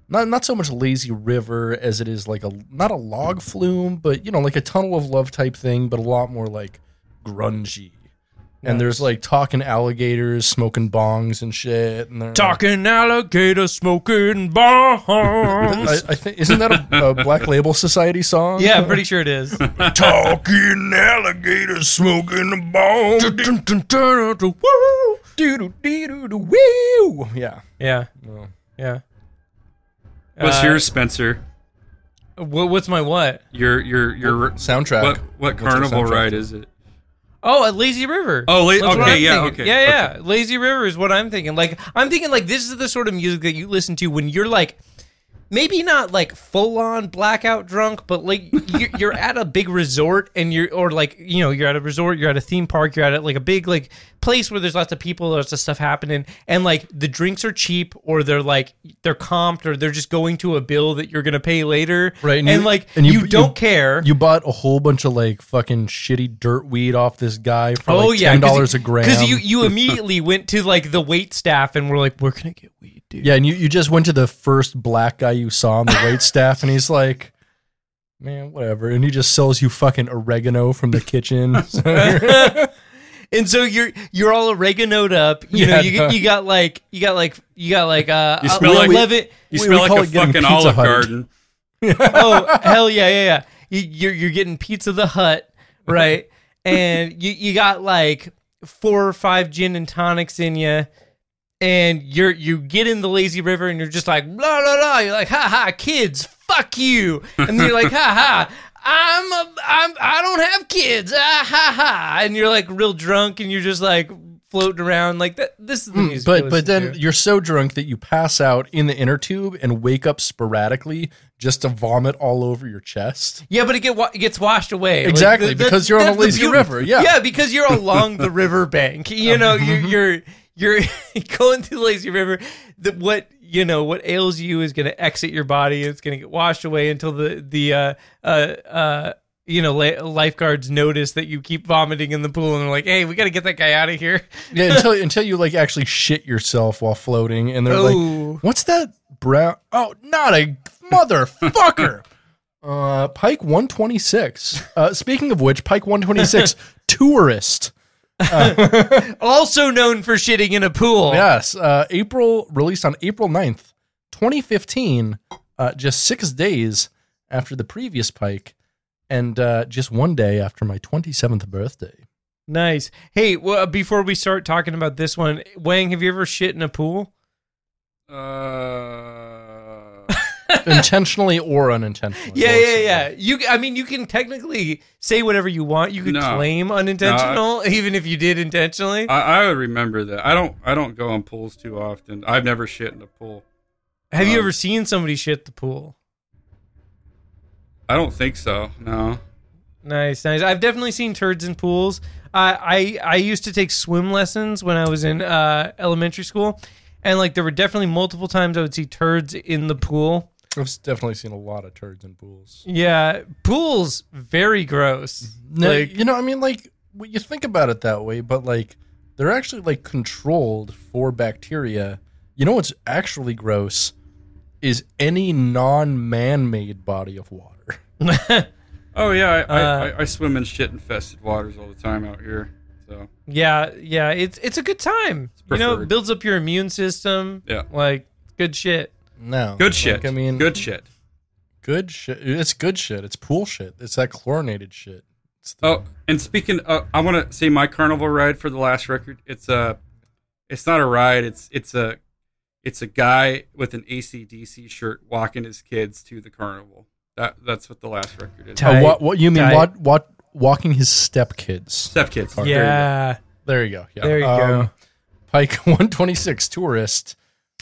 Not not so much lazy river as it is like a not a log flume, but you know like a tunnel of love type thing, but a lot more like grungy. And there's like talking alligators, smoking bongs and shit. And they're Talking alligator smoking (laughs) I. I think isn't that a, a Black Label Society song? yeah, I'm pretty sure it is. (laughs) talking alligators smoking a bong. Yeah. Yeah. Yeah. What's Uh, yours, Spencer? wha- what's my what? Your your your Soundtrack. what what carnival soundtrack? ride is it? Oh, a lazy river. Oh, la- okay, yeah, thinking. okay, yeah, yeah. Lazy river is what I'm thinking. Like, I'm thinking like this is the sort of music that you listen to when you're like, maybe not like full on blackout drunk, but like you're, you're at a big resort and you're, or like you know, you're at a resort, you're at a theme park, you're at like a big like place where there's lots of people, lots of stuff happening, and like the drinks are cheap or they're like they're comped or they're just going to a bill that you're gonna pay later, Right, And, and you- like and you- you, you- don't care. You bought a whole bunch of like fucking shitty dirt weed off this guy for Oh like yeah, ten dollars a gram. Because you you immediately went to like the wait staff and were like, "Where can I get weed, dude?" yeah, and you, you just went to the first black guy you saw on the wait (laughs) staff, and he's like, "Man, whatever," and he just sells you fucking oregano from the kitchen. (laughs) (laughs) and so you're you're all oreganoed up. You know, you no. you got like you got like you got like uh, You uh, smell like- eleven. You We- smell we like a it fucking Pizza Olive Hut. Garden. oh hell yeah yeah yeah! You, you're you're getting Pizza the Hut right, and you you got like four or five gin and tonics in you. And you're you get in the lazy river and you're just like blah blah blah. You're like ha ha kids fuck you, and then you're like ha ha I'm a, I'm I don't have kids ah ha ha, and you're like real drunk and you're just like floating around like that. This is the music. Mm, but but then to. you're so drunk that you pass out in the inner tube and wake up sporadically just to vomit all over your chest. Yeah, but it get it gets washed away. Like, Exactly, because you're on a the lazy river, yeah. yeah, because you're along the river bank. You (laughs) know, you're you're you're (laughs) going through the lazy river. The, what you know, what ails you is going to exit your body. It's going to get washed away until the the uh uh uh. You know, la- lifeguards notice that you keep vomiting in the pool, and they're like, "Hey, we got to get that guy out of here." (laughs) Yeah, until until you like actually shit yourself while floating, and they're like, "What's that brown? Oh, not a motherfucker." (laughs) Uh, Pike 126. Uh, speaking of which, Pike 126, tourist. (laughs) Also known for shitting in a pool. Yes, uh, April released on April 9th, 2015, uh, just six days after the previous Pike, and uh, just one day after my 27th birthday. Nice. Hey, well, before we start talking about this one, Wang, have you ever shit in a pool? Uh, Intentionally or unintentionally. Yeah, yeah, yeah. You, I mean, you can technically say whatever you want. You could No. claim unintentional, (laughs) even if you did intentionally. I, I would remember that. I don't. I don't go on pools too often. I've never shit in a pool. Have you um, ever seen somebody shit the pool? I don't think so. No. Nice, nice. I've definitely seen turds in pools. I I, I used to take swim lessons when I was in uh, elementary school, and like there were definitely multiple times I would see turds in the pool. I've definitely seen a lot of turds in pools. Yeah, pools very gross. No, Like you know, I mean, like well, you think about it that way, but like they're actually like controlled for bacteria. You know what's actually gross is any non-man-made body of water. (laughs) Oh yeah, I, I, Uh, I, I swim in shit infested waters all the time out here. So Yeah, yeah, it's it's a good time. You know, it builds up your immune system. Yeah. like good shit. No, good like, shit. I mean, good shit. good shit. It's good shit. It's pool shit. It's that chlorinated shit. It's the, Oh, and speaking, uh, I want to say my carnival ride for the last record. It's a, it's not a ride. It's it's a, it's a guy with an ACDC shirt walking his kids to the carnival. That that's what the last record is. Tight. Uh, what, what you mean? Tight. What what walking his stepkids? Step kids. There you go. yeah, There you go. Yeah. There you Um, go. Pike (laughs) 126 tourist.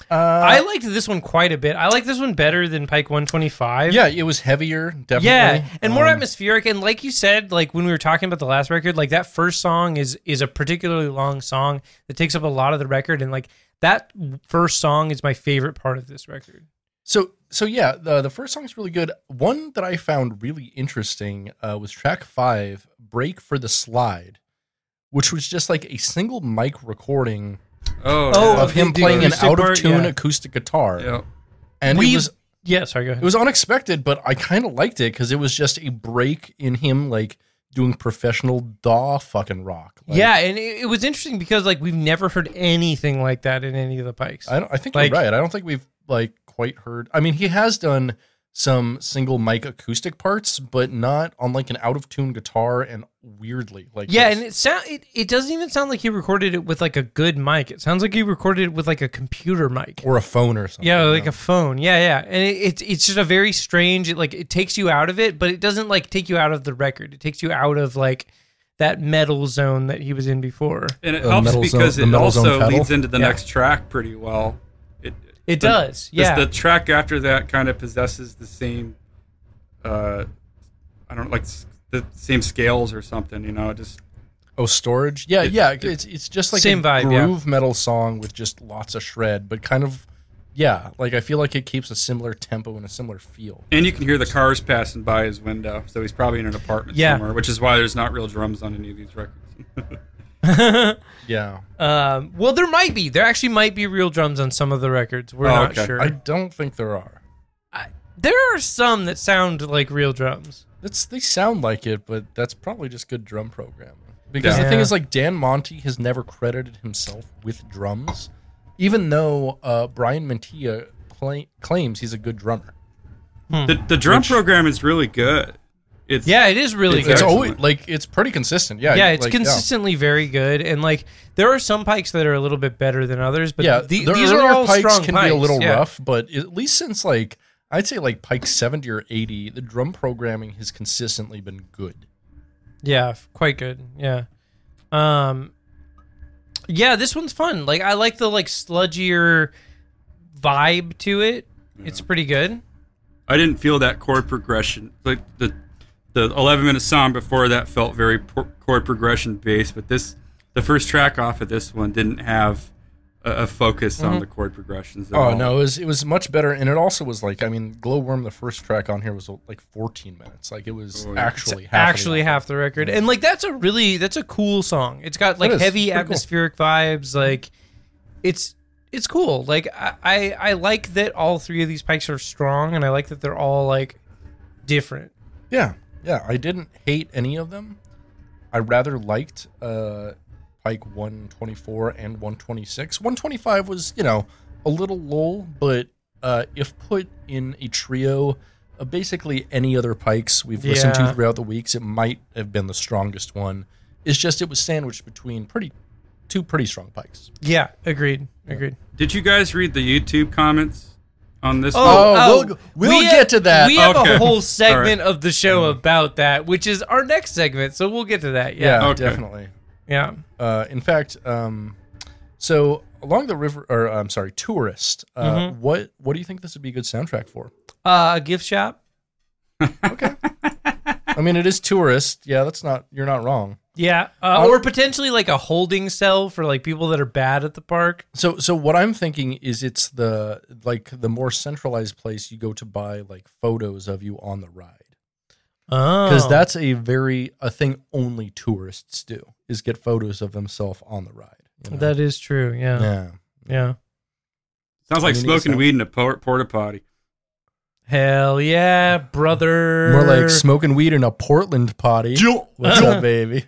Uh, I liked this one quite a bit. I like this one better than Pike 125. yeah, it was heavier, definitely. Yeah, and more Um, atmospheric. And like you said, like when we were talking about the last record, like that first song is is a particularly long song that takes up a lot of the record, and like that first song is my favorite part of this record. So so yeah, the the first song's really good. One that I found really interesting uh, was track five, "Break for the Slide," which was just like a single mic recording Oh, Oh, yeah. of him playing an out of tune yeah. acoustic guitar, yeah. and We- it was Yeah, sorry, go ahead. it was unexpected, but I kind of liked it because it was just a break in him like doing professional daw fucking rock. Like, yeah, and it, it was interesting because like we've never heard anything like that in any of the Pikes. I don't. I think Like- you're right. I don't think we've like quite heard. I mean, he has done some single mic acoustic parts, but not on like an out of tune guitar and weirdly like yeah, this. and it sound it, it doesn't even sound like he recorded it with like a good mic. It sounds like he recorded it with like a computer mic. or a phone or something. Yeah, like know? a phone. Yeah, yeah, and it, it's it's just a very strange. It, like it takes you out of it, but it doesn't like take you out of the record. It takes you out of like that metal zone that he was in before. And it Uh, helps because Zone- it also leads into the Yeah. next track pretty well. It It the- does. this- Yeah. The track after that kind of possesses the same, uh, I don't know, like the same scales or something. You know, it just oh storage. Yeah, It- yeah. it- it's it's just like Same a vibe, yeah. groove metal song with just lots of shred, but kind of yeah. Like I feel like it keeps a similar tempo and a similar feel. and you can hear the cars passing by his window. So he's probably in an apartment Yeah. somewhere, which is why there's not real drums on any of these records. (laughs) (laughs) Yeah, um, well, there might be. There actually might be real drums on some of the records. We're Oh, not okay. sure. I don't think there are. there are some that sound like real drums. It's they sound like it, but that's probably just good drum programming. Because the thing is, like Dan Monty has never credited himself with drums, even though uh, Brian Mantia cla claims he's a good drummer. the the drum Which- program is really good. It's Yeah, it is really It's good. It's always like it's pretty consistent. Yeah, yeah, it's like, consistently very good, and like there are some pikes that are a little bit better than others, but Yeah, the- the these are earlier all pikes strong can pikes. be a little yeah. rough, but at least since like I'd say like Pike seventy or eighty, the drum programming has consistently been good. Yeah, quite good. Yeah. Um Yeah, this one's fun. Like I like the like sludgier vibe to it. It's pretty good. I didn't feel that chord progression. Like the the 11 minute song before that felt very por- chord progression based, but this the first track off of this one didn't have a, a focus on mm-hmm. the chord progressions. At Oh all. no, it was it was much better, and it also was like I mean, Glowworm, the first track on here was like fourteen minutes. Like it was Oh, yeah. actually half Actually the half the record. And like that's a really that's a cool song. It's got like heavy Pretty cool. atmospheric vibes. Like it's it's cool. Like I, I I like that all three of these pikes are strong and I like that they're all like different. Yeah, yeah. I didn't hate any of them. I rather liked uh, Pike 124 and 126. 125 was, you know, a little lull, but uh, if put in a trio of basically any other Pikes we've listened Yeah. to throughout the weeks, it might have been the strongest one. It's just it was sandwiched between pretty two pretty strong Pikes. Yeah, agreed. Agreed. Did you guys read the YouTube comments on this? Oh, we'll- we'll we get to that. We have Okay. a whole segment All of the show about that, which is our next segment. So we'll get to that. Yeah. Yeah, Okay. definitely. Yeah. Uh, in fact, um, so along the river, or I'm sorry, tourist. Uh, Mm-hmm. What what do you think this would be a good soundtrack for? Uh, a gift shop. Okay. (laughs) I mean, it is tourist. Yeah, that's not. You're not wrong. Yeah. Uh, or potentially like a holding cell for like people that are bad at the park. So so what I'm thinking is it's the like the more centralized place you go to buy like photos of you on the ride Oh. because that's a very a thing only tourists do is get photos of themselves on the ride. you know? that is true. Yeah. Yeah. yeah. Sounds like I mean, smoking weed in a por- porta potty. Hell yeah, brother. More like smoking weed in a Portland potty. What's up, baby?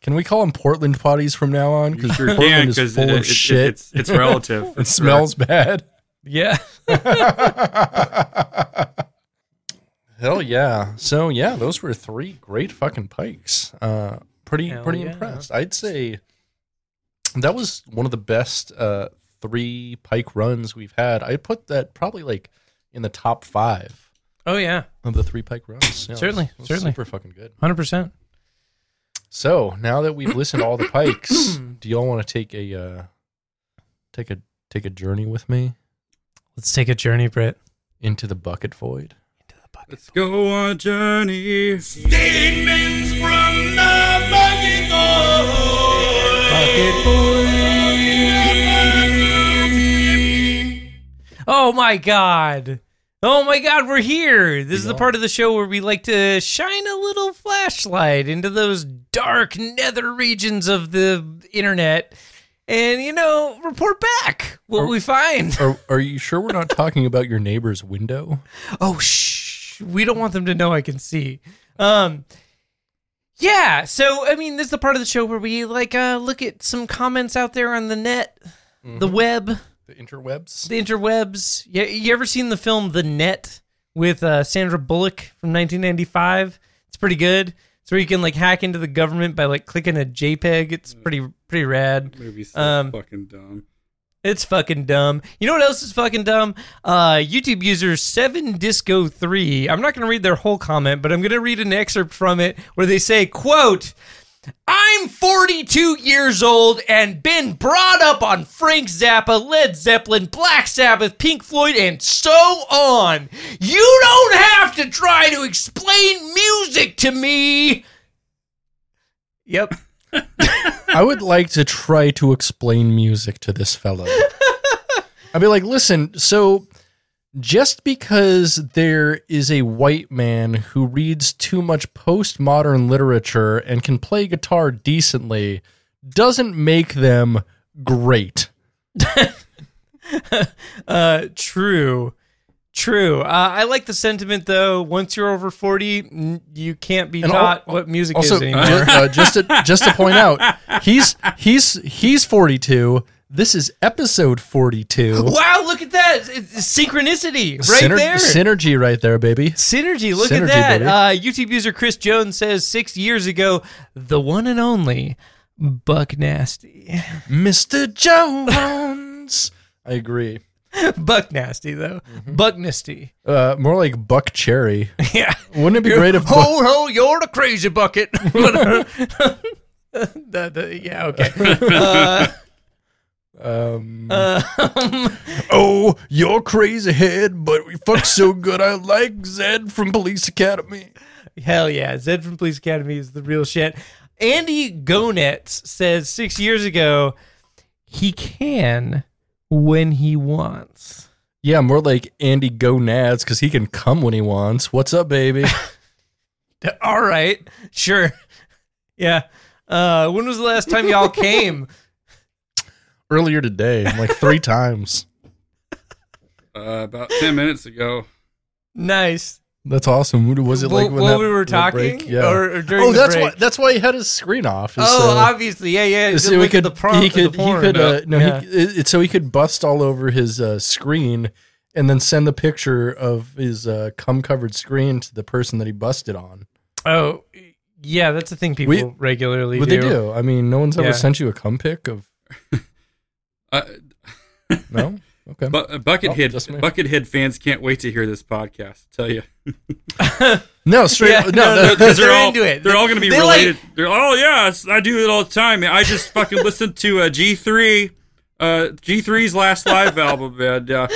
Can we call them Portland potties from now on? Because sure Portland can is full it, of it- shit. it's it's relative. (laughs) it sure. smells bad. Yeah. (laughs) Hell yeah! So yeah, those were three great fucking pikes. Uh, pretty Hell pretty yeah. impressed. I'd say that was one of the best uh, three pike runs we've had. I put that probably like in the top five Oh yeah. of the three pike runs. Yeah, it was- Certainly, was certainly. super fucking good. Hundred percent. So now that we've listened to all the (coughs) pikes, do y'all want to take a uh, take a take a journey with me Let's take a journey, Britt. into the bucket void? Let's go on a journey. Statements from the bucket void Bucket Void Oh my god. Oh my god, we're here. This is the part of the show where we like to shine a little flashlight into those dark nether regions of the internet and, you know, report back what we find. Are, are you sure we're not talking about your neighbor's window? (laughs) Oh, shh. We don't want them to know I can see. Um, yeah. So, I mean, this is the part of the show where we like uh, look at some comments out there on the net, the web, The interwebs? the interwebs. Yeah, you ever seen the film The Net with uh, Sandra Bullock from 1995? It's pretty good. It's where you can like hack into the government by like clicking a JPEG. It's pretty pretty rad. Movie's so Um, fucking dumb. It's fucking dumb. You know what else is fucking dumb? Uh, YouTube user 7disco3. I'm not going to read their whole comment, but I'm going to read an excerpt from it where they say, quote, I'm 42 years old and been brought up on Frank Zappa, Led Zeppelin, Black Sabbath, Pink Floyd, and so on. You don't have to try to explain music to me. Yep. (laughs) I would like to try to explain music to this fellow. I'd be like, listen, so just because there is a white man who reads too much postmodern literature and can play guitar decently doesn't make them great. (laughs) Uh, true. True. Uh, I like the sentiment though. Once you're over 40, mm, you can't be And taught what music Also, is anymore. uh, just to, just to point out, he's he's he's 42. This is episode 42. (laughs) wow, look at that. It's synchronicity right Syner- there. Synergy right there, baby. Synergy. Look Synergy, at that. Uh, YouTube user Chris Jones says six years ago, the one and only Buck Nasty. (laughs) Mr. Jones. I agree. Buck Nasty, though. Buck Nasty. Uh, more like Buck Cherry. (laughs) Yeah. Wouldn't it be great if Buck, Ho, ho, you're the crazy bucket. the, the, yeah, okay. Uh, um, um, (laughs) Oh, you're crazy head, but we fuck so good I like Zed from Police Academy. Hell yeah. Zed from Police Academy is the real shit. Andy Gonetz says six years ago, he can when he wants. Yeah, more like Andy Gonads because he can come when he wants. What's up, baby? (laughs) All right. Sure. (laughs) Yeah. Uh, when was the last time y'all came? Earlier today, like three (laughs) times. Uh, about 10 minutes ago. Nice. That's awesome. What was it like when while that- we were talking? break? Yeah. Or, or during oh, the that's break? why. That's why he had his screen off. is Oh, so- obviously. Yeah, yeah. so Look he could, the prompt he could, the he could, uh, no, Yeah. he, it, so he could bust all over his uh, screen and then send the picture of his uh, cum covered screen to the person that he busted on. Oh, yeah, that's the thing people We- regularly What do. they do? I mean, no one's ever Yeah. sent you a cum pic of (laughs) Uh, (laughs) no. Okay. bu- uh, Buckethead, Oh. Buckethead fans can't wait to hear this podcast. I tell you, (laughs) no, straight. Yeah, no, no, no, no, because They're they're, all into it. they're all going to be They like- related. they're oh yeah, I do it all the time. man. I just (laughs) fucking listened to uh, G three, uh, G 3s last live album, and uh,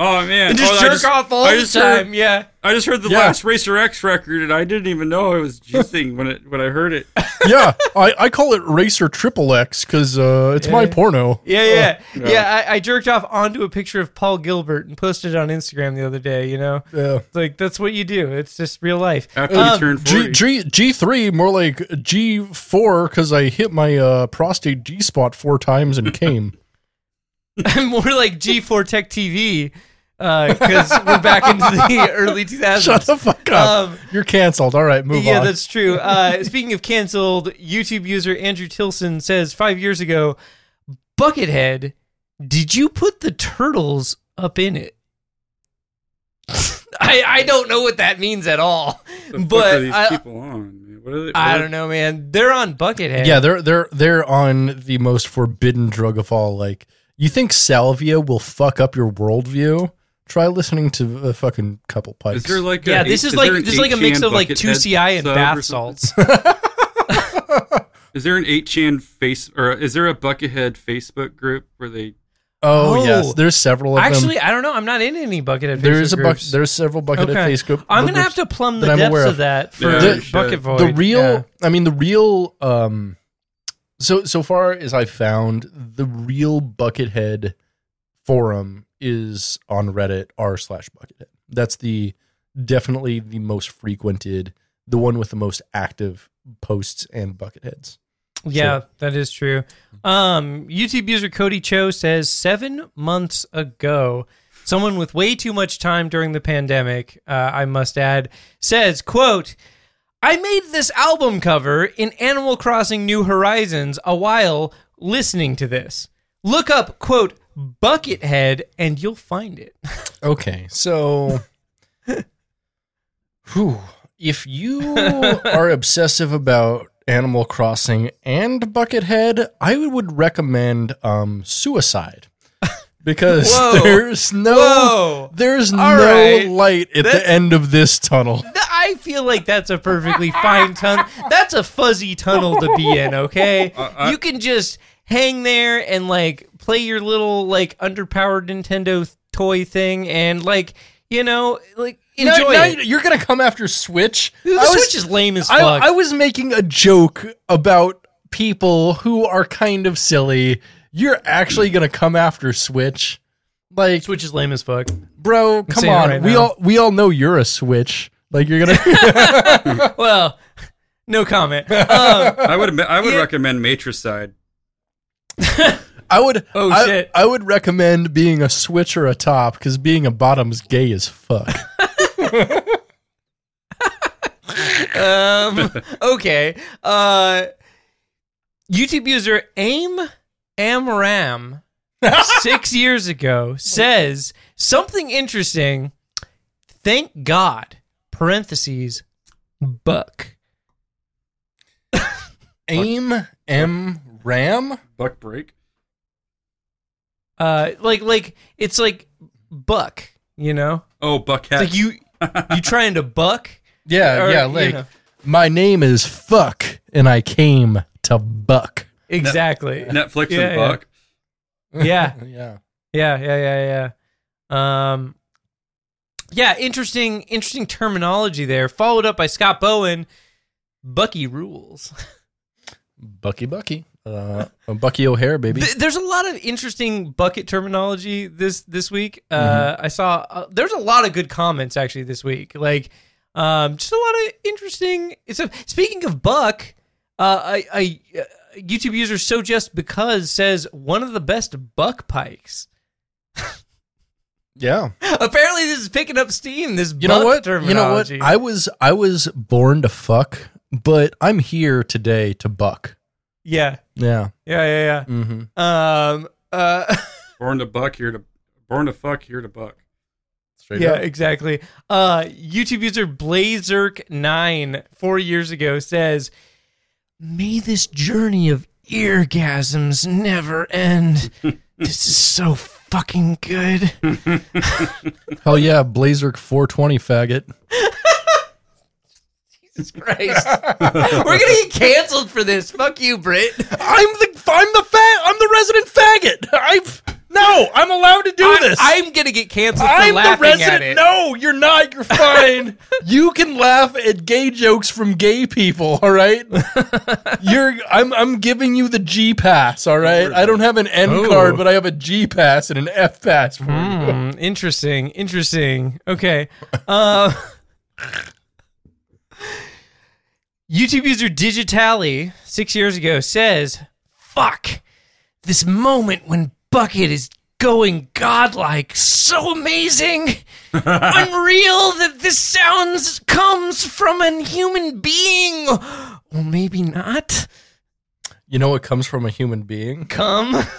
oh man, And just oh, I jerk just- off all I the just heard- Yeah. I just heard the Yeah. last Racer X record, and I didn't even know it was juicing when it when I heard it. (laughs) yeah, I, I call it Racer Triple X because uh, it's my porno. Yeah, yeah, Yeah. yeah. I, I jerked off onto a picture of Paul Gilbert and posted it on Instagram the other day. You know, Yeah. It's like that's what you do. It's just real life. After Um, you turn G forty, G G three more like G four because I hit my uh, prostate G spot four times and came. (laughs) more like G4 Tech TV because we're back into the (laughs) early 2000s. Shut the fuck up. Um, You're canceled. All right, move yeah, on. Yeah, that's true. Uh, (laughs) speaking of canceled, YouTube user Andrew Tilson says five years ago, Buckethead, did you put the turtles up in it? (laughs) I I don't know what that means at all, the fuck but are these I, people on? What are they? I don't know, man. They're on Buckethead. yeah, they're they're they're on the most forbidden drug of all. Like, you think salvia will fuck up your worldview? Try listening to a fucking couple pikes. Is there like yeah. a, This is is like there an this is like a mix 8chan of like Buckethead two CI and sub or bath something? salts. (laughs) Is there an eight chan face or is there a Buckethead Facebook group where they Oh, Oh. yes, there's several of them. Actually, I don't know. I'm not in any Buckethead. There Facebook a buck. There's several buckethead Okay. Facebook. I'm gonna groups. have to plumb the that I'm depths aware of of. that for Yeah, you should. Bucket Void. the real Yeah. i mean the real um so so far as i found the real buckethead forum is on reddit r slash buckethead that's the definitely the most frequented the one with the most active posts and bucketheads Yeah, that is true. Um, YouTube user Cody Cho says seven months ago, someone with way too much time during the pandemic, uh, I must add, says, "quote I made this album cover in Animal Crossing New Horizons a while listening to this. Look up quote Buckethead and you'll find it." okay so (laughs) whew, if you are obsessive about animal crossing and buckethead i would recommend um suicide because Whoa. there's no Whoa. There's All no right. light at That- the end of this tunnel. (laughs) I feel like that's a perfectly fine tunnel. That's a fuzzy tunnel to be in, okay? (laughs) Uh, I- you can just hang there and like play your little like underpowered Nintendo toy thing and like, you know, like enjoy now it. you're gonna come after Switch. The I was, Switch is lame as I, fuck. I was making a joke about people who are kind of silly. You're actually gonna come after Switch, like, Switch is lame as fuck. bro. Come on, right we now. all we all know you're a Switch. Like you're gonna. (laughs) Well, no comment. (laughs) Um, I would admit- I would Yeah. recommend Matricide. (laughs) I would. Oh, I, shit. I would recommend being a Switch or a top because being a bottom's gay as fuck. (laughs) um, okay. Uh, YouTube user Aim Amram (laughs) six years ago says something interesting. Thank God. Parentheses. Buck. Aim M Ram. Buck break. Uh, like like it's like buck. You know, Oh, Buckhead. it's like you you (laughs) trying to buck. Yeah, Or, yeah. you Like know. my name is fuck, and I came to buck. Exactly. Netflix Yeah, and yeah. Buck. Yeah. (laughs) yeah. Yeah, yeah, yeah, yeah. Um, yeah, interesting, interesting terminology there. Followed up by Scott Bowen. Bucky rules. (laughs) Bucky Bucky. Uh, Bucky O'Hare, baby. There's a lot of interesting bucket terminology this this week. Uh, I saw uh, there's a lot of good comments actually this week. Like, um, just a lot of interesting. So speaking of buck, uh, I, I uh, YouTube user so just because says one of the best buck pikes. yeah. (laughs) Apparently, this is picking up steam. This You know what? You know what? I was I was born to fuck, but I'm here today to buck. Yeah, Yeah. yeah, yeah, Mm-hmm. yeah. Um, uh, (laughs) Born to Buck, here to Born to fuck, here to Buck. Straight yeah, up. exactly. Uh, YouTube user Blazerk9 four years ago says, May this journey of eargasms never end. (laughs) this is so fucking good. (laughs) Hell yeah, Blazerk 420 faggot. Jesus Christ. We're to get canceled for this. Fuck you, Britt. I'm the I'm the fag I'm the resident faggot. I've no, I'm allowed to do I, this. I'm to get canceled for I'm the laughing at resident. it. No, you're not. You're fine. (laughs) you can laugh at gay jokes from gay people. All right. you're. I'm. I'm giving you the G pass. All right. I don't have an N Oh. card, but I have a G pass and an F pass for you. Hmm, interesting. Interesting. Okay. Uh, (laughs) YouTube user Digitally six years ago says, "Fuck this moment when Bucket is going godlike, so amazing, (laughs) unreal that this sounds comes from a human being, or maybe not. You know what comes from a human being? Come." (laughs)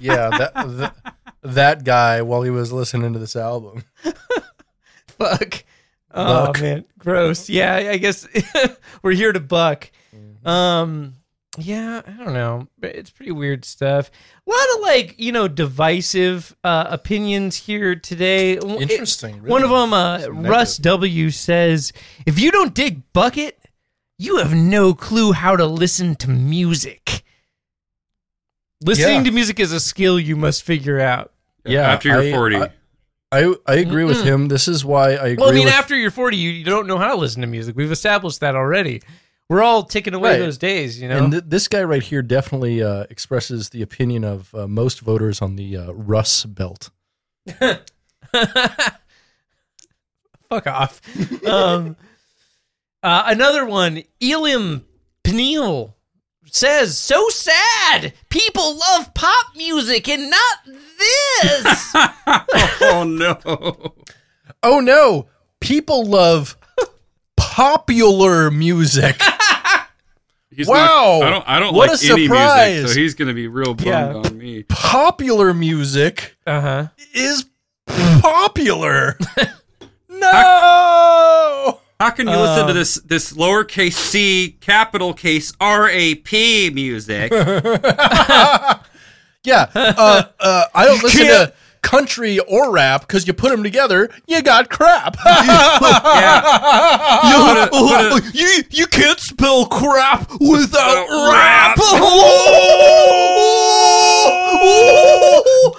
Yeah, that that, that guy while he was listening to this album. (laughs) Fuck. Oh Buck. man, gross. Yeah, I guess (laughs) we're here to buck. Um, yeah, I don't know. But It's pretty weird stuff. A lot of like you know divisive uh, opinions here today. W- it- Interesting. One of them, uh, Russ W says, "If you don't dig bucket, you have no clue how to listen to music." Listening Yeah. to music is a skill you must figure out. Yeah, after you're I- 40. I, I, I agree with him. This is why I agree Well, I mean, with after you're 40, you, you don't know how to listen to music. We've established that already. We're all taking away Right. those days, you know. And th- this guy right here definitely uh, expresses the opinion of uh, most voters on the uh, Russ belt. (laughs) Fuck off. (laughs) um, uh, another one, Elim Peniel says, "So sad. People love pop music and not this." (laughs) oh no. Oh no! People love popular music. (laughs) He's Wow. Not, I don't. I don't What like a any surprise. music, so he's gonna be real bummed Yeah. on me. popular music uh huh. is popular. (laughs) no. How can you Uh, listen to this this lowercase c, capital case R A P music? (laughs) Yeah. Uh, uh, I don't listen to country or rap because you put them together, you got crap. (laughs) Put (laughs) a- put a- you you can't spell crap without rap.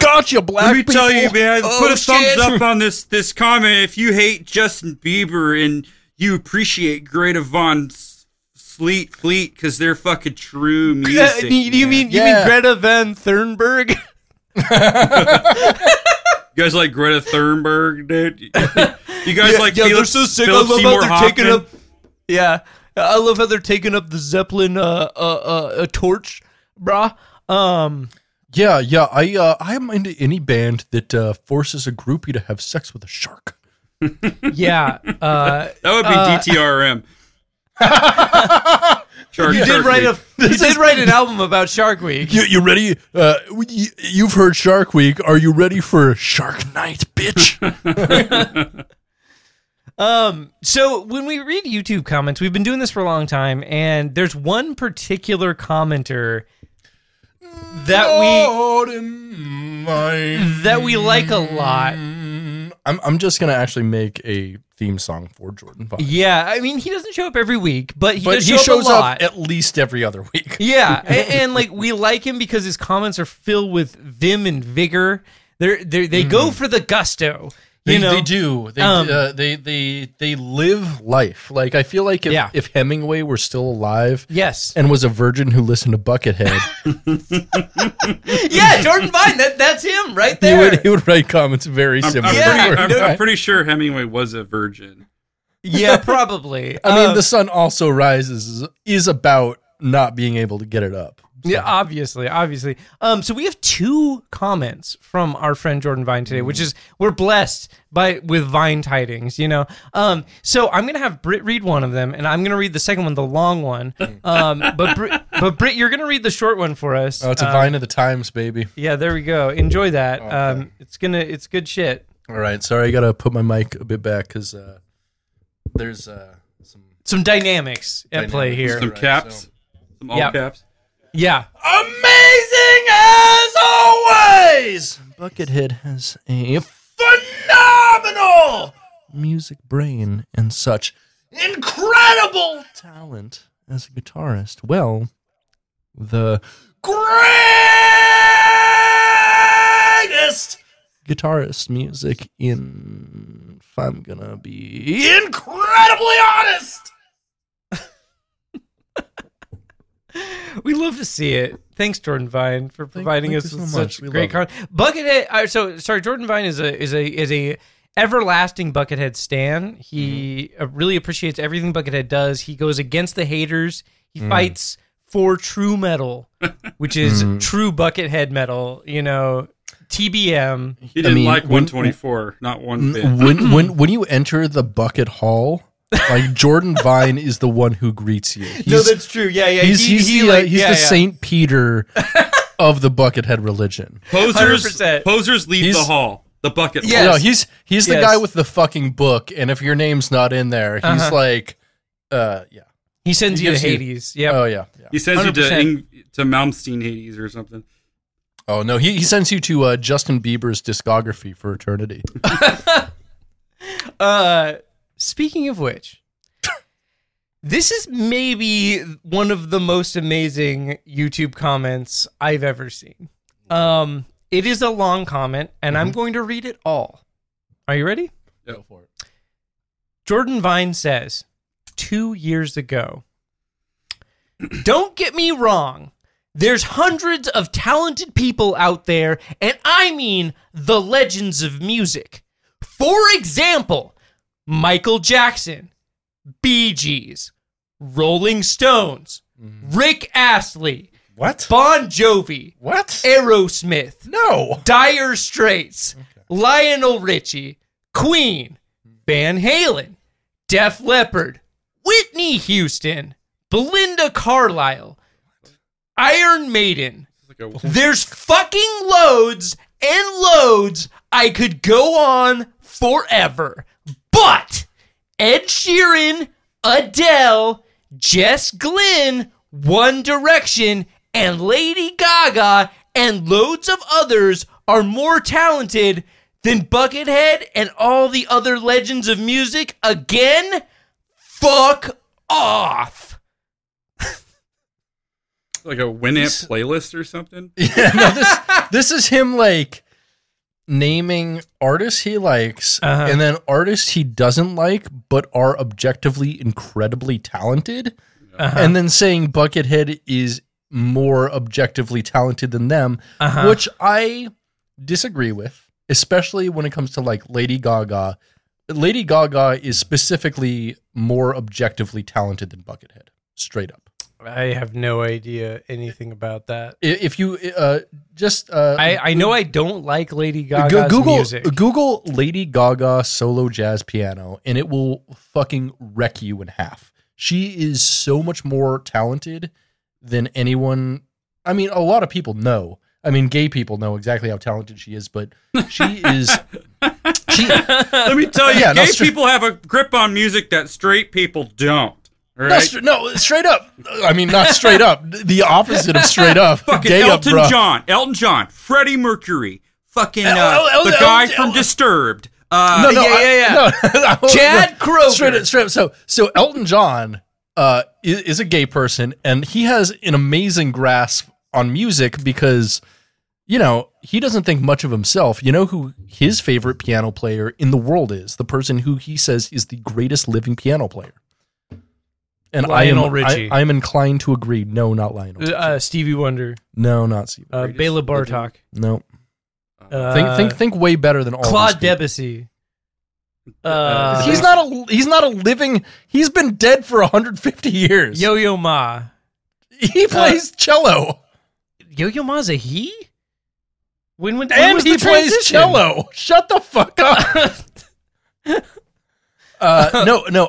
Gotcha, black Let me people. tell you, man. Oh, put a thumbs up on this this comment if you hate Justin Bieber and you appreciate Greta Von S- Sleet Fleet because they're fucking true (laughs) music. do you man. mean you Yeah. mean Greta Van Thunberg? (laughs) You guys like Greta Thunberg, dude? You guys like yeah, Felix, they're so sick. Philip I love Seymour how they're taking up. Yeah, I love how they're taking up the Zeppelin uh, uh, uh, a torch, brah. Um, Yeah, yeah. I uh, I'm into any band that uh, forces a groupie to have sex with a shark. Yeah. Uh, That would be Uh, DTRM. (laughs) Shark, you did Shark write a Week. (laughs) you did write an album about Shark Week. You, you ready? Uh, you, you've heard Shark Week. Are you ready for Shark Night, bitch? (laughs) Um, so when we read YouTube comments, we've been doing this for a long time, and there's one particular commenter that we that we like a lot. I'm I'm just gonna actually make a theme song for Jordan Vine. Yeah, I mean he doesn't show up every week, but he but does he show shows up a up at least every other week. yeah, (laughs) and, and like we like him because his comments are filled with vim and vigor. They're, they they go mm-hmm. for the gusto. They, You know, they do. They, Um, uh, they they they live life. Like I feel like if Yeah. if Hemingway were still alive yes, and was a virgin who listened to Buckethead, (laughs) yeah, Jordan Vine. That that's him right he there. would he would write comments very I'm, similar. I'm, Yeah, pretty, I'm, I'm pretty sure Hemingway was a virgin. yeah, probably. I mean, Um, the sun also rises is, is about not being able to get it up. Yeah, obviously, obviously. Um, so we have two comments from our friend Jordan Vine today, which is we're blessed by with Vine tidings, you know. Um, so I'm gonna have Britt read one of them, and I'm gonna read the second one, the long one. (laughs) Um, but Britt, but Britt, you're gonna read the short one for us. Oh, it's a Um, vine of the times, baby. Yeah, there we go. Enjoy that. Okay. Um, it's gonna it's good shit. All right, sorry, I gotta put my mic a bit back because uh, there's uh, some Some dynamics at play here. Some Right, caps. so- Some all Yep. caps. Yeah. amazing as always. Buckethead has a phenomenal music brain and such incredible talent as a guitarist. Well, the greatest guitarist music in. If I'm gonna be incredibly honest. (laughs) (laughs) We love to see it. Thanks, Jordan Vine, for providing thank us with so much. such We great content. Buckethead. Uh, so sorry, Jordan Vine is a is a is a everlasting Buckethead stan. He uh, really appreciates everything Buckethead does. He goes against the haters. He Mm. fights for true metal, (laughs) which is Mm. true Buckethead metal. You know, TBM. He didn't mean, like when- 124, not one bit. when when (clears throat) when you enter the bucket hall, like Jordan Vine is the one who greets you. He's, no, that's true. Yeah, yeah. he's, he's, he, the, like- uh, he's yeah, the yeah. Saint Peter of the buckethead religion. Posers, 100%. posers leave He's- the hall. The bucket. Yeah. No, he's he's the Yes. guy with the fucking book, and if your name's not in there, he's Uh-huh. like, uh, yeah, He sends He you to Hades. Yeah. oh yeah, yeah. He sends you 100%. to Ing- to Malmsteen Hades or something. Oh no, he he sends you to uh, Justin Bieber's discography for eternity. (laughs) Uh, speaking of which, This is maybe one of the most amazing YouTube comments I've ever seen. Um, it is a long comment, and I'm going to read it all. Are you ready? Go for it. Jordan Vine says, two years ago, don't get me wrong. There's hundreds of talented people out there, and I mean the legends of music. For example, Michael Jackson, Bee Gees, Rolling Stones, mm-hmm. Rick Astley, What? Bon Jovi, What? Aerosmith, No. Dire Straits, Lionel Richie, Queen, mm-hmm. Van Halen, Def Leppard, Whitney Houston, Belinda Carlisle, Iron Maiden. It's like a- (laughs) There's fucking loads and loads. I could go on forever. But Ed Sheeran, Adele, Jess Glynne, One Direction, and Lady Gaga, and loads of others are more talented than Buckethead and all the other legends of music. Again, fuck off. like a Winamp playlist or something. (laughs) Yeah, no, this this is him like naming artists he likes Uh-huh. and then artists he doesn't like but are objectively incredibly talented Uh-huh. and then saying Buckethead is more objectively talented than them, Uh-huh. which I disagree with, especially when it comes to like Lady Gaga. Lady Gaga is specifically more objectively talented than Buckethead, straight up. I have no idea anything about that. If you uh, just uh, I, I know I don't like Lady Go- Gaga's Google music. Google Lady Gaga solo jazz piano, and it will fucking wreck you in half. She is so much more talented than anyone. I mean, a lot of people know. I mean, gay people know exactly how talented she is, but she is. She, (laughs) Let me tell you, Yeah, no, gay stra- people have a grip on music that straight people don't. No, right? stra- no, straight up. I mean, not straight up. (laughs) The opposite of straight up. (laughs) fucking Gay Elton bruh. John, Elton John, Freddie Mercury, fucking uh, El- El- the El- guy from Disturbed. Uh, No, no, Yeah, I- yeah, yeah. no, (laughs) Chad no. Kroeger. Straight up, straight up. So, so Elton John uh, is, is a gay person, and he has an amazing grasp on music because, you know, he doesn't think much of himself. You know who his favorite piano player in the world is? The person who he says is the greatest living piano player. And Lionel I am, Richie. I, am inclined to agree. No, not Lionel. Richie. Uh, Stevie Wonder, no, not Steve. uh, Bela living- Bartok, no. uh, Think, think, think way better than all. Claude people. Debussy. Uh, He's not a. He's not a living. He's been dead for 150 years. Yo Yo Ma. He plays cello Yo Yo Ma's a he? When, when, when and was he the plays cello. (laughs) Shut the fuck up. (laughs) uh, no, no.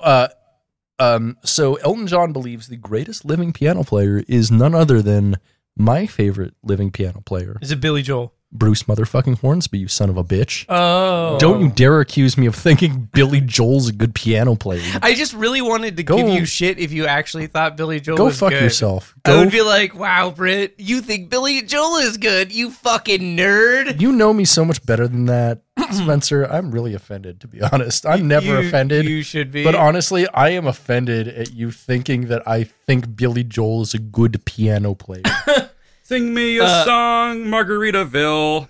Um, so Elton John believes the greatest living piano player is none other than my favorite living piano player, Is it Billy Joel? Bruce motherfucking Hornsby. You son of a bitch. Oh. Don't you dare accuse me of thinking Billy Joel's a good piano player. I just really wanted to Go- give you shit if you actually thought Billy Joel Go was fuck good. Go fuck yourself. I Go. would be like, wow, Britt, you think Billy Joel is good, you fucking nerd. you know me so much better than that, (clears throat) Spencer. I'm really offended, to be honest. I'm never You- offended. You should be. But honestly, I am offended at you thinking that I think Billy Joel is a good piano player. (laughs) Sing me a Uh, song, Margaritaville.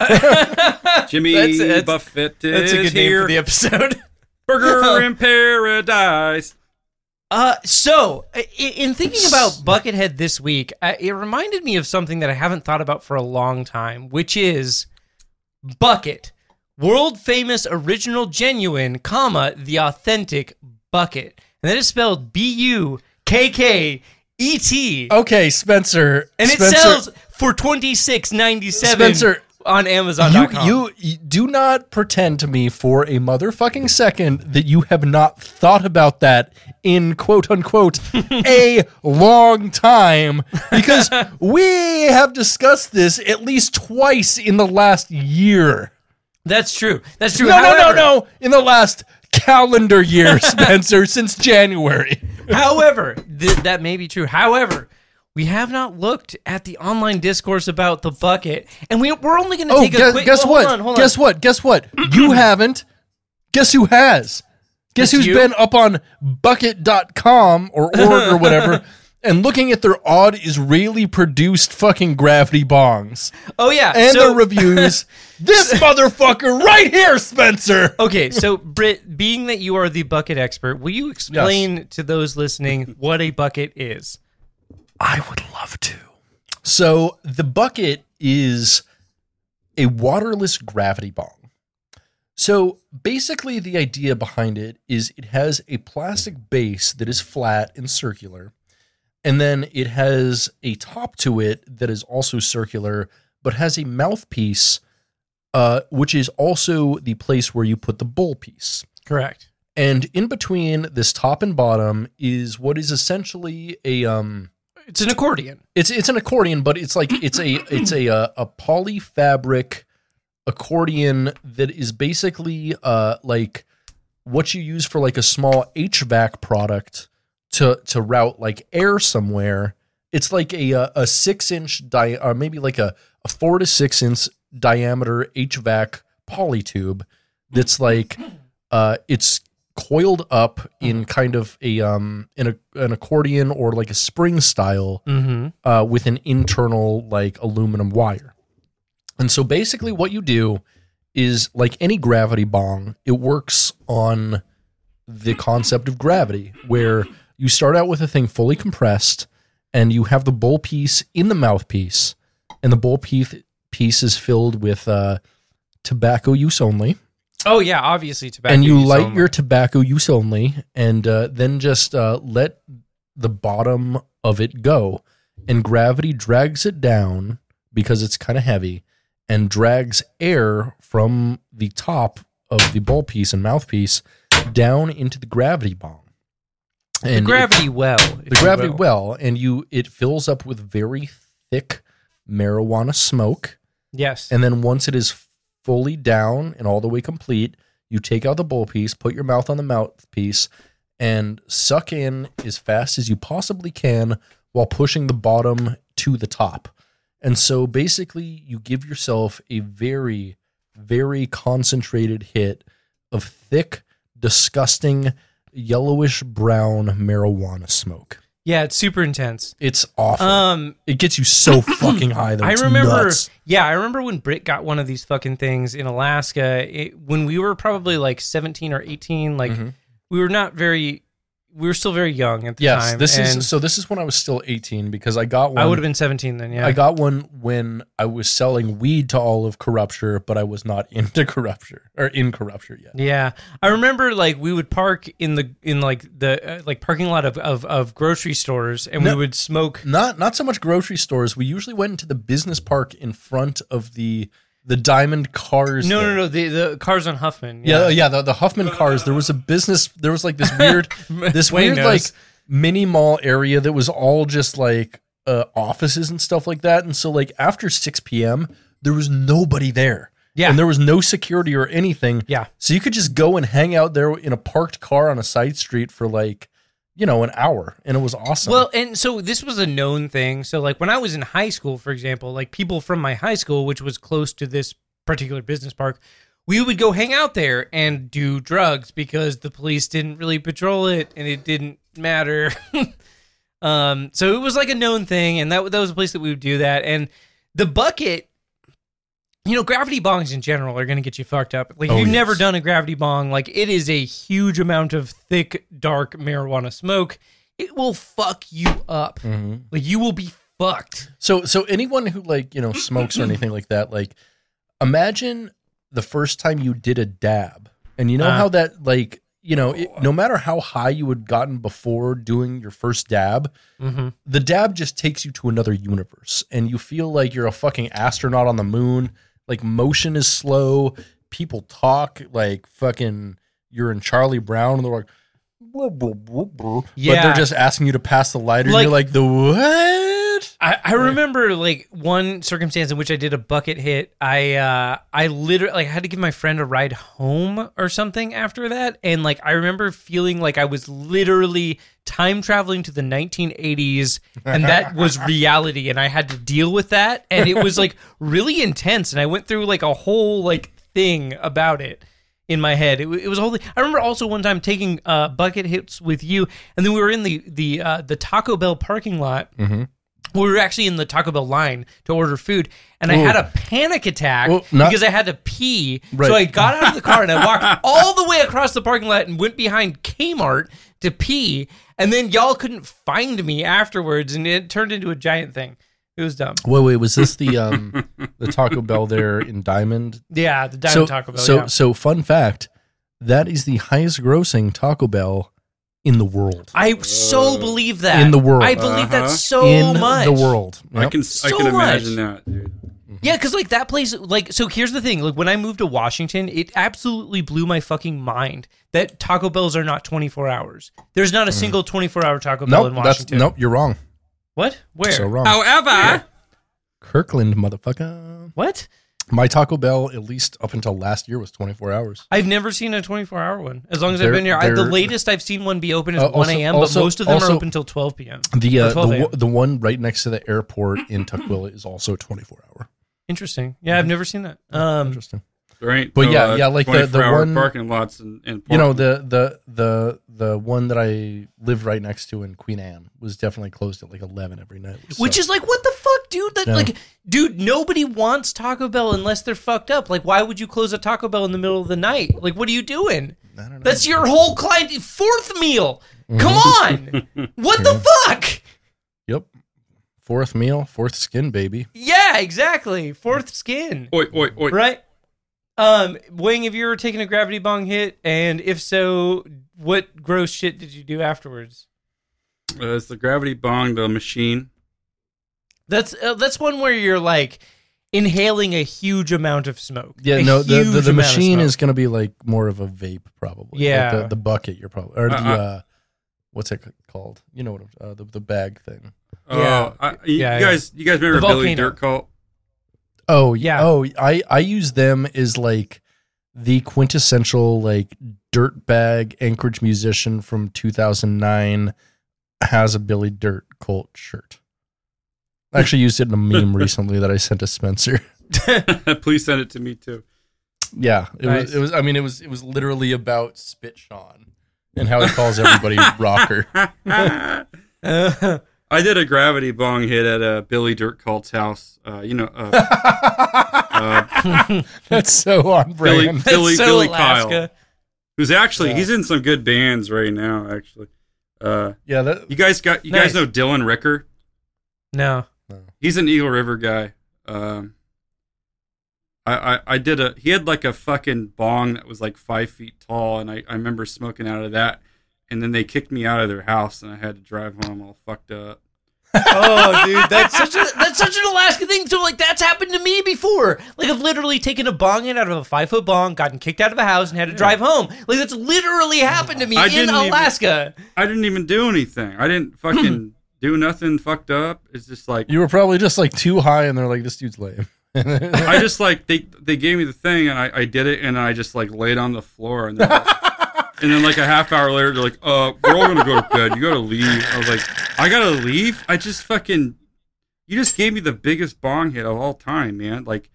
(laughs) Jimmy That's- that's- Buffett is That's a good name here. for the episode. (laughs) Burger (laughs) in paradise. Uh, so in thinking about Buckethead this week, uh, it reminded me of something that I haven't thought about for a long time, which is Bucket, world famous, original, genuine, comma the authentic Bucket, and that is spelled B U K K E T, Okay, Spencer. and it Spencer, sells for twenty six ninety seven Spencer, on Amazon.com. You, you you do not pretend to me for a motherfucking second that you have not thought about that in quote unquote (laughs) a long time because (laughs) we have discussed this at least twice in the last year. That's true. That's true. No, no, no, no. In the last calendar year, (laughs) Spencer, since January. However, th- that may be true. However, we have not looked at the online discourse about the bucket, and we, we're only going to Oh, take a guess, quick. guess well, what? Hold on, hold guess on. what? Guess what? You (clears throat) haven't. Guess who has? Guess That's who's you? been up on bucket.com or org or whatever (laughs) and looking at their odd Israeli produced fucking gravity bongs Oh yeah. and so, the reviews. (laughs) this motherfucker right here, Spencer. okay, so Britt, being that you are the bucket expert, will you explain to those listening (laughs) what a bucket is? I would love to. So the bucket is a waterless gravity bong. So basically, the idea behind it is it has a plastic base that is flat and circular, and then it has a top to it that is also circular, but has a mouthpiece, uh, which is also the place where you put the bowl piece. Correct. And in between this top and bottom is what is essentially a um, It's an accordion. it's it's an accordion, but it's like it's a it's a uh, a poly fabric accordion that is basically uh like what you use for like a small HVAC product to to route like air somewhere. It's like a uh, a six inch di or maybe like a, a four to six inch diameter HVAC poly tube that's like uh it's coiled up in kind of a um in a, an accordion or like a spring style Mm-hmm. uh, with an internal like aluminum wire. And so basically, what you do is like any gravity bong, it works on the concept of gravity, where you start out with a thing fully compressed and you have the bowl piece in the mouthpiece, and the bowl piece piece is filled with uh, tobacco use only Oh yeah, obviously tobacco. and you light only. your tobacco use only and uh, then just uh, let the bottom of it go and gravity drags it down because it's kind of heavy and drags air from the top of the bowl piece and mouthpiece down into the gravity bomb the and it- gravity well. the gravity well and you it fills up with very thick marijuana smoke Yes. and then once it is fully down and all the way complete, you take out the bowl piece, put your mouth on the mouthpiece, and suck in as fast as you possibly can while pushing the bottom to the top. And so basically, you give yourself a very, very concentrated hit of thick, disgusting, yellowish brown marijuana smoke. yeah, it's super intense. It's awful. Um, it gets you so (clears throat) fucking high that I it's remember, nuts. yeah, I remember when Britt got one of these fucking things in Alaska. It, when we were probably like seventeen or eighteen, like Mhm. we were not very, we were still very young at the Yes, time. this and is so. This is when I was still eighteen because I got one. I would have been seventeen then. Yeah, I got one when I was selling weed to all of Corrupture, but I was not (laughs) into Corrupture or in Corrupture yet. Yeah, I remember like we would park in the in like the uh, like parking lot of, of of grocery stores, and we would smoke. Not not so much grocery stores. We usually went into the business park in front of the the Diamond Cars. No, no, no, the the cars on Huffman. Yeah, yeah, the, the Huffman cars. There was a business. There was like this weird, (laughs) this weird knows. like mini mall area that was all just like uh, offices and stuff like that. And so like after six p.m., there was nobody there. Yeah. and there was no security or anything. Yeah. so you could just go and hang out there in a parked car on a side street for like you know an hour, and it was awesome. Well, and so this was a known thing. So, like when I was in high school, for example, like people from my high school, which was close to this particular business park, we would go hang out there and do drugs because the police didn't really patrol it and it didn't matter. (laughs) um, so it was like a known thing, and that that was a place that we would do that. And the bucket, you know, gravity bongs in general are going to get you fucked up. Like if Oh, you've yes. never done a gravity bong, like it is a huge amount of thick, dark marijuana smoke. It will fuck you up. Mhm. Like you will be fucked. So so anyone who like, you know, smokes or (clears throat) anything like that, like imagine the first time you did a dab. And you know Uh. how that like, you know, it, no matter how high you had gotten before doing your first dab, Mm-hmm. the dab just takes you to another universe and you feel like you're a fucking astronaut on the moon. Like motion is slow, people talk like fucking you're in Charlie Brown and they're like "Blah, blah, blah, blah." but Yeah. they're just asking you to pass the lighter Like- and you're like the what? I, I remember like one circumstance in which I did a bucket hit. I uh I literally like I had to give my friend a ride home or something after that, and like I remember feeling like I was literally time traveling to the 1980s, and that (laughs) was reality, and I had to deal with that, and it was like really intense, and I went through like a whole like thing about it in my head. It, it was a whole thing. I remember also one time taking uh, bucket hits with you, and then we were in the the uh, the Taco Bell parking lot. Mhm. We were actually in the Taco Bell line to order food, and I Ooh. had a panic attack not- because I had to pee. Right. So I got out of the car and I walked (laughs) all the way across the parking lot and went behind Kmart to pee, and then y'all couldn't find me afterwards, and it turned into a giant thing. It was dumb. Wait, wait, was this the (laughs) um the Taco Bell there in Diamond? Yeah, the Diamond so, Taco Bell. so, yeah. so fun fact, that is the highest grossing Taco Bell in the world. I so believe that In the world. I believe Uh-huh. that so much. in much. the world. I Yep. can I So can much. imagine that, dude. Yeah, because like that place, like so. Here's the thing: like when I moved to Washington, it absolutely blew my fucking mind that Taco Bells are not 24 hours. There's not a single 24 hour Taco Bell in Mm. Nope, that's Washington. nope. You're wrong. What? Where? So wrong. However, Kirkland, motherfucker. What? My Taco Bell, at least up until last year, was 24 hours. I've never seen a 24 hour one. As long as I've They're- been here, I, the they're- latest I've seen one be open is Uh, 1 also- a.m., also- but most of them also- are open until 12 p.m. The Or uh, 12 the, a.m. one- the one right next to the airport in Tukwila is also 24 hour. Interesting. Yeah, I've never seen that. Um, Interesting. There ain't. But no, yeah, uh, yeah, like the- the one- parking lots and, and You know the the the the one that I lived right next to in Queen Anne was definitely closed at like 11 every night. Which is like, what the fuck, dude? That Yeah. like, dude, nobody wants Taco Bell unless they're fucked up. Like, why would you close a Taco Bell in the middle of the night? Like, what are you doing? I don't know. That's your whole client fourth meal. Come on, (laughs) what the fuck? Yep. Fourth meal, fourth skin, baby. Yeah, exactly. Fourth skin, Oi, oi, oi. right? Um, Wing, have you ever taken a gravity bong hit? And if so, what gross shit did you do afterwards? Uh, it's the gravity bong, the machine. That's uh, that's one where you're like inhaling a huge amount of smoke. Yeah, A no, the, the, the machine is going to be like more of a vape, probably. Like Yeah. the, the bucket, you're probably, or the, Uh, uh. what's it called? You know what, I'm- uh, the, the bag thing. Oh, Yeah. I, you, Yeah, you yeah. guys, you guys remember The Billy. Dirt Cult? Oh, Yeah. yeah. Oh, I, I use them as like the quintessential like dirt bag Anchorage musician from 2009 has a Billy Dirt Colt shirt. I actually used it in a (laughs) meme recently that I sent to Spencer. (laughs) Please send it to me too. Yeah, it Nice. was. It was. I mean, it was. It was literally about Spit Sean and how he calls everybody (laughs) rocker. I did a gravity bong hit at uh, Billy Dirt Cult's house. Uh, you know, uh, (laughs) uh, That's so on Billy, brand. Billy, so Billy Alaska. Kyle, who's actually Yeah. he's in some good bands right now. Actually, uh, Yeah, that, you guys got you Nice. guys know Dylan Ricker. No. He's an Eagle River guy. Um, I, I I did a he had like a fucking bong that was like five feet tall, and I I remember smoking out of that. And then they kicked me out of their house, and I had to drive home all fucked up. Oh, dude, (laughs) that's such a that's such an Alaska thing. So, like, that's happened to me before. Like, I've literally taken a bong in out of a five foot bong, gotten kicked out of a house, and had to drive home. Like, that's literally happened to me I in didn't even- Alaska. I didn't even do anything. I didn't fucking (laughs) do nothing fucked up. It's just like you were probably just like too high, and they're like, "This dude's lame." I just (laughs) like they they gave me the thing and I, I did it and I just like laid on the floor and then and then like a half hour later they're like, uh, we're all gonna go to bed. You gotta leave. I was like, I gotta leave. I just fucking you just gave me the biggest bong hit of all time, man. Like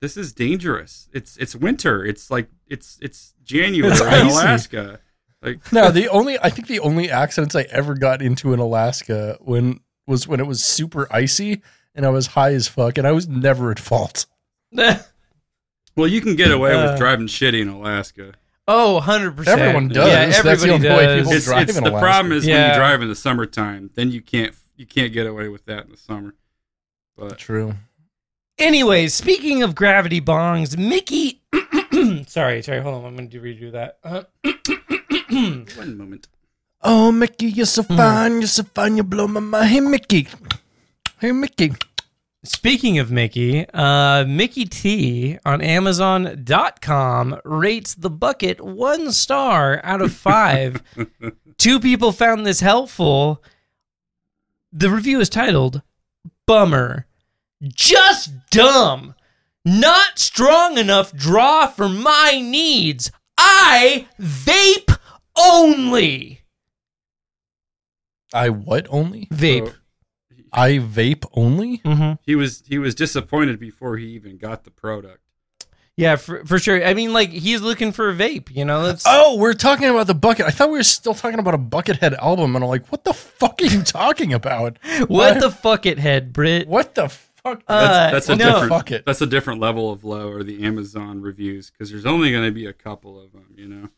this is dangerous. It's it's winter. It's like it's it's January It's in. Alaska. Like (laughs) no, the only I think the only accidents I ever got into in Alaska when was when it was super icy and I was high as fuck, and I was never at fault. (laughs) well, you can get away Uh, with driving shitty in Alaska. Oh, 100%. Everyone does. Yeah, That's the everybody only way does. people It's, drive it's in the Alaska. problem is when Yeah. you drive in the summertime, then you can't you can't get away with that in the summer. But True. Anyways, speaking of gravity bongs, Mickey. (clears throat) sorry, sorry, hold on. I'm going to redo that. Uh, (clears throat) one moment. Oh, Mickey, you're so fine. You're so fine. You blow my mind. Hey, Mickey. Hey, Mickey. Speaking of Mickey, uh, Mickey T on Amazon.com rates the bucket one star out of five. (laughs) Two people found this helpful. The review is titled Bummer. Just dumb. Not strong enough draw for my needs. I vape only. I what only? Vape. So I vape only? Mm-hmm. he was he was disappointed before he even got the product. Yeah, for, for sure. I mean, like he's looking for a vape. You know, that's Oh, we're talking about the bucket. I thought we were still talking about a Buckethead album, and I'm like, what the fuck are you talking about? (laughs) what the fuck it head, Brit. What the fuck? Uh, That's, that's a no. different. Fuck it. That's a different level of low, or the Amazon reviews, because there's only going to be a couple of them. You know.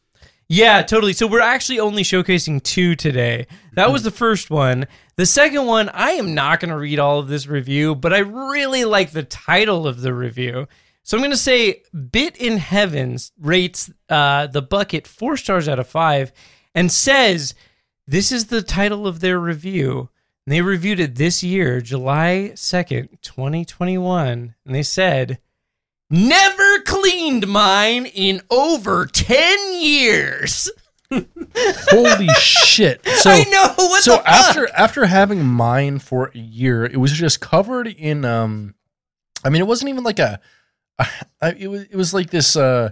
Yeah, totally. So we're actually only showcasing two today. That was the first one. The second one, I am not going to read all of this review, but I really like the title of the review. So I'm going to say Bit in Heavens rates uh, the bucket four stars out of five and says this is the title of their review. And they reviewed it this year, July 2nd, 2021. And they said, Never cleaned mine in over 10 years. (laughs) Holy shit! So I know what so after after having mine for a year, it was just covered in um. I mean, it wasn't even like a. a it was it was like this. Uh,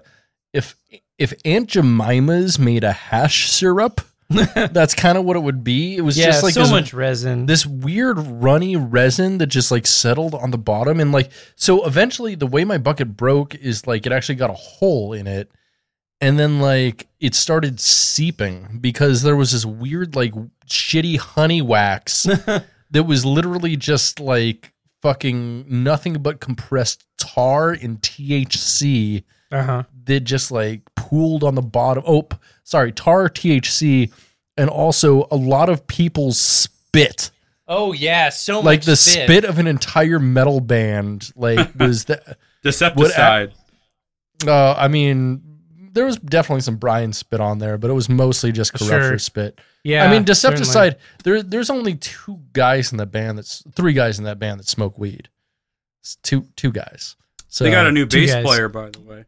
if if Aunt Jemima's made a hash syrup, (laughs) that's kind of what it would be. It was yeah, just like so this, much resin. this weird runny resin that just like settled on the bottom and like so eventually the way my bucket broke is like it actually got a hole in it and then like it started seeping because there was this weird like shitty honey wax (laughs) that was literally just like fucking nothing but compressed tar and THC uh-huh. That just like pooled on the bottom. Oh, sorry, tar, THC, and also a lot of people's spit. Oh yeah, so Like much the spit. of an entire metal band, like (laughs) was the. Decepticide. Uh, I mean, there was definitely some Brian spit on there, but it was mostly just corruption Sure. spit. Yeah, I mean, certainly. Decepticide. There, there's only two guys in the band that's three guys in that band that smoke weed. It's two, two guys. So they got a new bass guys. player, by the way.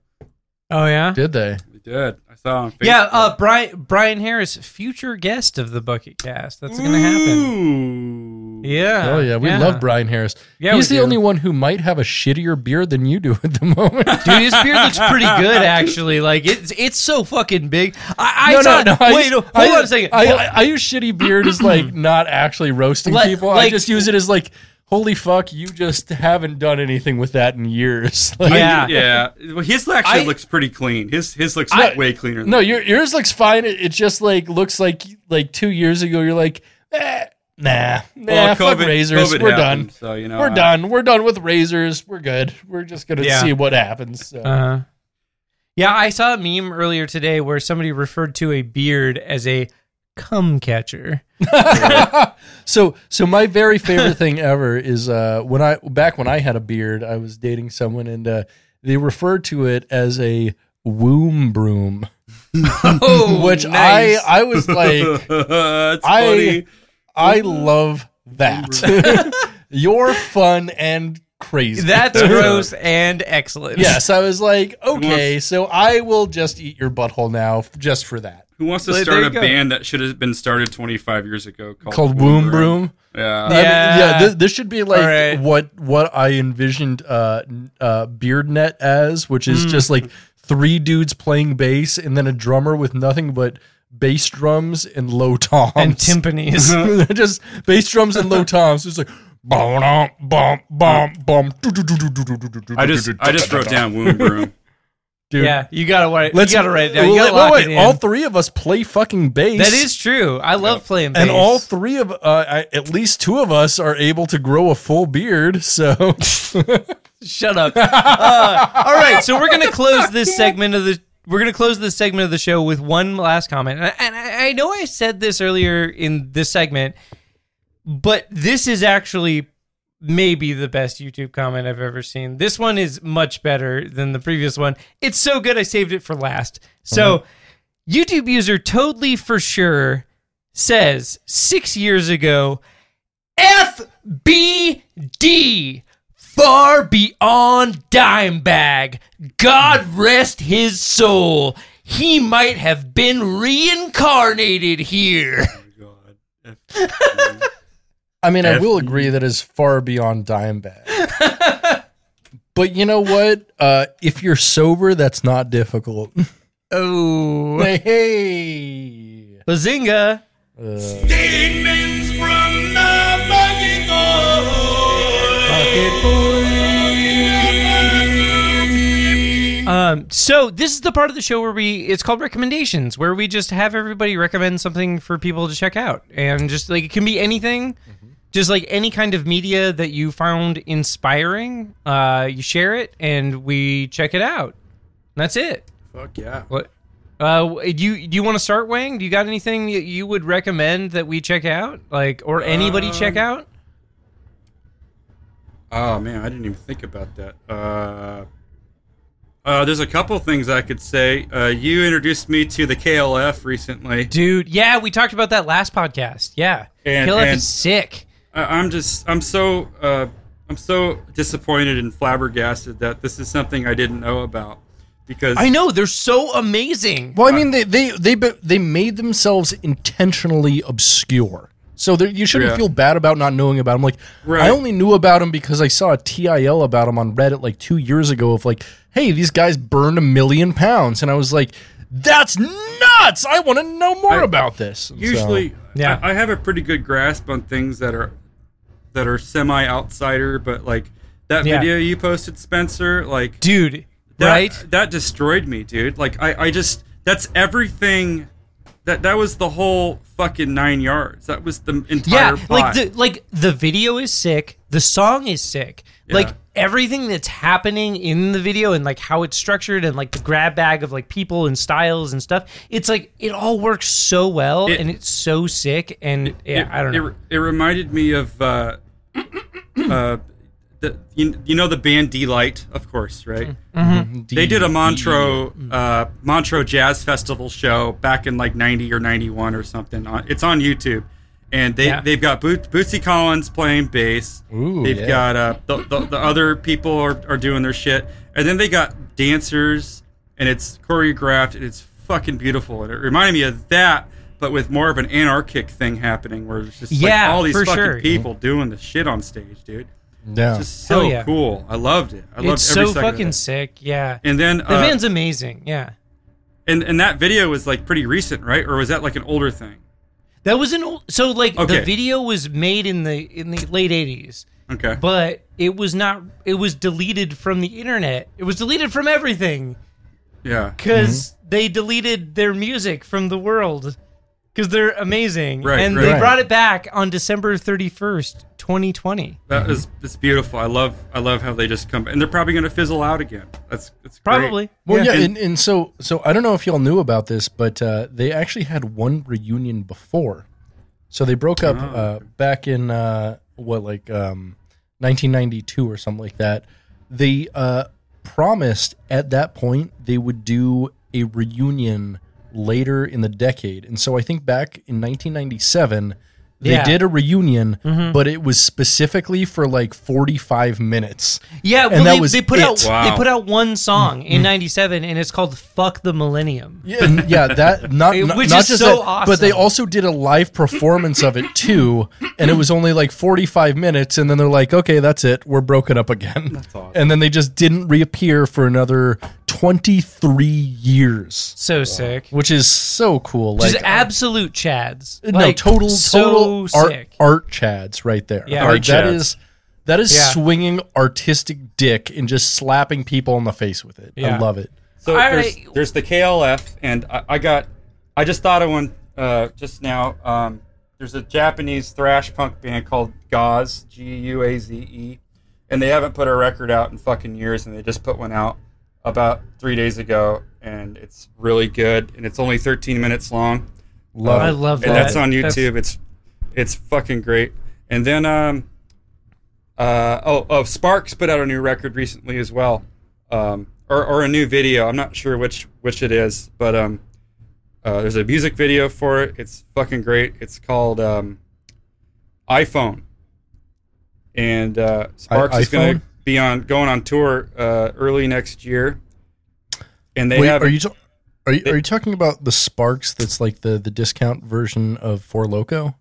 Oh yeah, Did they? They did. I saw on Facebook. yeah. Uh, Brian Brian Harris, future guest of the Bucket Cast. That's gonna happen. Yeah. Oh yeah, we love Brian Harris. Yeah, He's the do. only one who might have a shittier beard than you do at the moment. (laughs) Dude, his beard looks pretty good, actually. Like it's it's so fucking big. I, I no, saw, no, no. Wait, use- no, hold I, on a second. I, I, I use shitty beard as like (clears throat) not actually roasting Like- people. I like- just use it as like, holy fuck, you just haven't done anything with that in years. (laughs) Like, Yeah. Yeah. Well, his actually I- looks pretty clean. His his looks I- way cleaner. Than No, your, yours looks fine. It, it just like looks like like two years ago. You're like, eh, nah, nah, Well, fuck COVID- razors. COVID We're happened, done. So you know, We're uh, done. We're done with razors. We're good. We're just gonna Yeah. see what happens. So. Uh-huh. Yeah, I saw a meme earlier today where somebody referred to a beard as a cum catcher. (laughs) so so my very favorite thing ever is uh when I back when I had a beard, I was dating someone and uh they referred to it as a womb broom. Oh, (laughs) Which nice. I I was like (laughs) I- funny. I love that. You're fun and crazy. That's gross and excellent. Yes, I was like, okay, so I will just eat your butthole now just for that. Who wants to There start you a go. band that should have been started 25 years ago called, Called Womb Broom. Yeah. I mean, Yeah. yeah. This, this should be like All right. what what I envisioned uh, n- uh, Beard Net as, which Hmm. is just like three dudes playing bass and then a drummer with nothing but bass drums and low toms And timpanis. (laughs) just bass drums and low (laughs) toms. It's like bum bum bum bum. I just I just wrote down Womb Broom. Dude, yeah, you gotta write. Let's you gotta write it down. You wait, gotta wait, lock wait. it in. All three of us play fucking bass. that is true. I love playing bass. and all three of uh, I, at least two of us are able to grow a full beard. So (laughs) Shut up. Uh, all right, so we're gonna close this segment of the. We're gonna close this segment of the show with one last comment, and I, and I I know I said this earlier in this segment, but this is actually maybe the best YouTube comment I've ever seen. This one is much better than the previous one. It's so good I saved it for last. So, YouTube user totally for sure says six years ago, FBD, far beyond Dimebag. God rest his soul. He might have been reincarnated here. Oh, God. (laughs) I mean, I will agree that is far beyond Dimebag. (laughs) but you know what? Uh, if you're sober, that's not difficult. Oh, hey, hey. Bazinga. Uh, Statements from the bucket boy. Um, so this is the part of the show where we it's called recommendations, where we just have everybody recommend something for people to check out, and just like it can be anything, just like any kind of media that you found inspiring. Uh, you share it, and we check it out. That's it. Fuck yeah. What? Uh, do you do you want to start, Wang? Do you got anything that you would recommend that we check out, like or anybody check out? Oh man, I didn't even think about that. Uh, uh, there's a couple things I could say. Uh, you introduced me to the KLF recently. Dude, yeah, we talked about that last podcast. Yeah, And- KLF and- is sick. I, I'm just, I'm so, uh, I'm so disappointed and flabbergasted that this is something I didn't know about because I know they're so amazing. Well, I mean, they they they they made themselves intentionally obscure. So there, you shouldn't Yeah. feel bad about not knowing about them. Like Right. I only knew about them because I saw a TIL about them on Reddit like two years ago. Of like, hey, these guys burned a million pounds, and I was like, that's nuts. I want to know more I- about this. And so- usually, Yeah. I, I have a pretty good grasp on things that are that are semi outsider, but like that Yeah. video you posted, Spencer, like Dude, that, right? that destroyed me dude like i i just that's everything that that was the whole fucking nine yards that was the entire Yeah, plot. like the like the video is sick, the song is sick. Like everything that's happening in the video and like how it's structured and like the grab bag of like people and styles and stuff. It's like it all works so well It- and it's so sick and yeah, it, I don't know. it, it reminded me of uh uh the you, you know the band Deee-Lite of course right? They did a montreux uh montreux jazz festival show back in like 90 or 91 or something it's on youtube. And they Yeah. they've got Boot, bootsy collins playing bass. Ooh, they've yeah. got uh the, the, the other people are, are doing their shit. And then they got dancers and it's choreographed and it's fucking beautiful. And it reminded me of that but with more of an anarchic thing happening where it's just Yeah, like all these fucking sure. people doing the shit on stage dude yeah. just so yeah. cool i loved it i loved It's every so second of fucking it. sick. Yeah. and then The uh, band's amazing. Yeah. and and that video was like pretty recent right or was that like an older thing That was an old so like the video was made in the in the late 80s. okay but it was not it was deleted from the internet it was deleted from everything yeah because Mm-hmm. they deleted their music from the world because they're amazing Right, and right. they Right. brought it back on december 31st 2020 that is it's beautiful i love i love how they just come and they're probably gonna fizzle out again that's that's great. probably Well, yeah, And- and, and so so I don't know if y'all knew about this, but uh, they actually had one reunion before. So they broke up Oh, uh, back in uh, what like um, 1992 or something like that. They uh, promised at that point they would do a reunion later in the decade, and so I think back in 1997. They Yeah. did a reunion, mm-hmm. but it was specifically for like 45 minutes. yeah well And that they, was they put it. out Wow. they put out one song in mm-hmm. 97 and it's called fuck the millennium Yeah, and yeah, that (laughs) not It- not, which not is just so that, but they also did a live performance of it too, (laughs) and it was only like forty five minutes, and then they're like, okay, that's it, we're broken up again, That's awesome. and then they just didn't reappear for another twenty three years, so sick which is so cool. Like, just absolute chads no, like, total so total art sick art chads right there. Yeah. Like, Art that chads. is that is Yeah. swinging artistic dick and just slapping people in the face with it. Yeah. I love it. So All there's, right. there's the KLF, and I, I got, I just thought of one uh, just now. Um, there's a Japanese thrash punk band called Gauze, G U A Z E, and they haven't put a record out in fucking years, and they just put one out about three days ago, and it's really good, and it's only 13 minutes long, Love i it. love that and that's on That's- YouTube. It's it's fucking great. And then um, uh, oh oh Sparks put out a new record recently as well, um, or or a new video. I'm not sure which which it is, but um, uh, there's a music video for it. It's fucking great. It's called um, iPhone, and uh, Sparks is going iPhone? to be on going on tour uh, early next year. And they Wait, have are you ta- are you, are you talking about the Sparks? That's like the the discount version of Four Loco.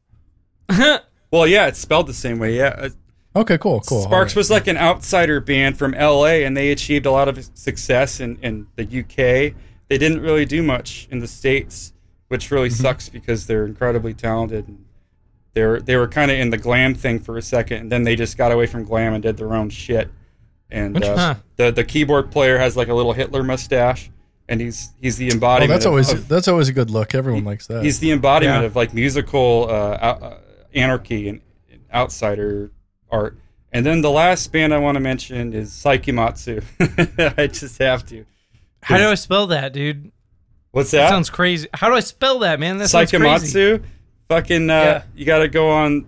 (laughs) well, yeah, it's spelled the same way. Yeah, uh, Okay, cool, cool. Sparks right. was like an outsider band from LA, and they achieved a lot of success in, in the UK. They didn't really do much in the States, which really Mm-hmm. sucks because they're incredibly talented. And they were they were kind of in the glam thing for a second, and then they just got away from glam and did their own shit. and Interesting. uh, the the keyboard player has like a little Hitler mustache, and he's he's the Oh, embodiment. that's of- always of- that's always a good look. Everyone likes that. he's the embodiment Yeah. of like musical uh, uh, anarchy and, and outsider art. And then the last band I want to mention is Seikimatsu. (laughs) I just have to. How do I spell that, dude? What's That that? sounds crazy. How do I spell that, man? That sounds crazy. Seikimatsu. Fucking, uh, Yeah. you got to go on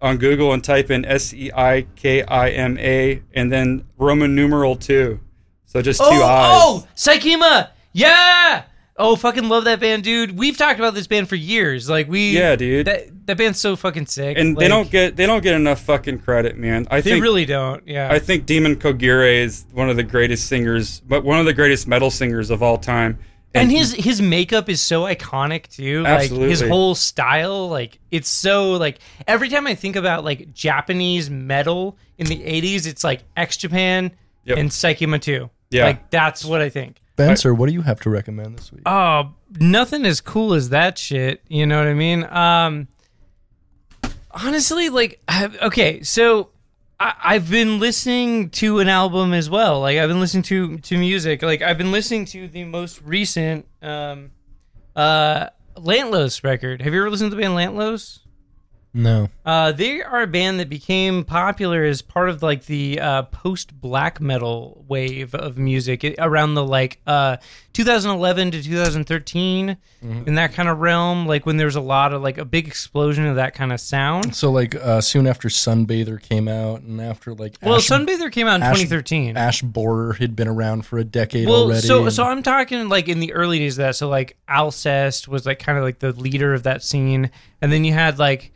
on Google and type in S E I K I M A and then Roman numeral two. So just two Oh, eyes. oh, Seikima. Yeah. Oh, fucking love that band, dude. We've talked about this band for years. Like we, Yeah, dude. That that band's so fucking sick. and they don't get they don't get enough fucking credit, man. I think They really don't. Yeah. I think Demon Kogure is one of the greatest singers, but one of the greatest metal singers of all time. And his his makeup is so iconic too. Like his whole style, like it's so like every time I think about like Japanese metal in the '80s, it's like X Japan Yep. and Seikima 2. Yeah. Like that's what I think. Spencer, what do you have to recommend this week? Oh, nothing as cool as that shit. You know what I mean? Um, honestly, like, okay, so I, I've been listening to an album as well. Like, I've been listening to to music. Like, I've been listening to the most recent um, uh, Lantlos record. Have you ever listened to the band Lantlos? No. Uh, they are a band that became popular as part of like the uh, post black metal wave of music it- around the like uh, 2011 to 2013 in that kind of realm. Like when there's a lot of like a big explosion of that kind of sound. So like uh, soon after Sunbather came out, and after like Well, Ash, Sunbather came out in Ash- 2013. Ash Borer had been around for a decade well, already. so and- so I'm talking like in the early days of that. So like Alcest was like kind of like the leader of that scene, and then you had like.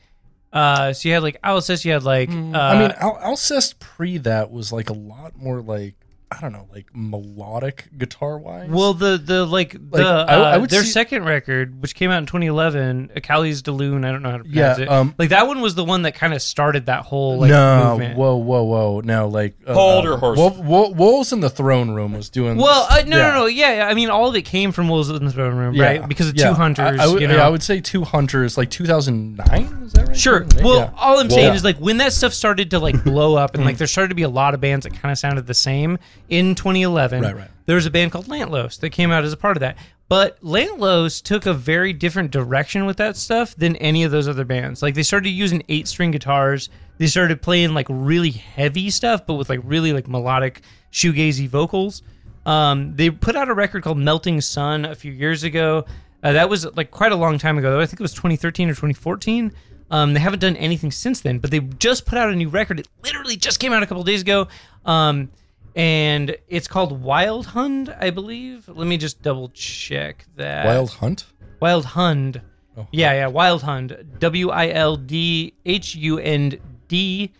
Uh, so you had like Alcest, you had like uh, Mm, I mean, Al- Alcest pre that was like a lot more like I don't know, like melodic guitar wise. Well, the the like, Like, the I- I uh, would their see- second record, which came out in 2011, Écailles de Lune. I don't know how to Yeah, it. um, like that one was the one that kind of started that whole like no, movement. whoa, whoa, whoa, no, like uh, Hold uh, your horses. Wolf, Wolf, Wolves in the Throne Room was doing. Well, uh, no, yeah. no, no, yeah. yeah, I mean, all of it came from Wolves in the Throne Room, Yeah, right? Because of yeah. Two Hunters. I, I would, you know? yeah, I would say Two Hunters, like 2009. Is that right? Sure. 2008? Well, Yeah. all I'm saying Yeah. is like when that stuff started to like blow up and like there started to be a lot of bands that kind of sounded the same in 2011. Right, right. There was a band called Lantlos that came out as a part of that. But Lantlos took a very different direction with that stuff than any of those other bands. Like they started using eight string guitars. They started playing like really heavy stuff, but with like really like melodic shoegazy vocals. Um, they put out a record called Melting Sun a few years ago. Uh, that was like quite a long time ago. I think it was 2013 or 2014. Um, they haven't done anything since then, but they just put out a new record. It literally just came out a couple days ago. Um, and it's called Wild Hund, I believe. Let me just double check that. Wild Hunt. Wild Hund. Oh. Yeah, yeah, Wild Hund. W I L D H U N D.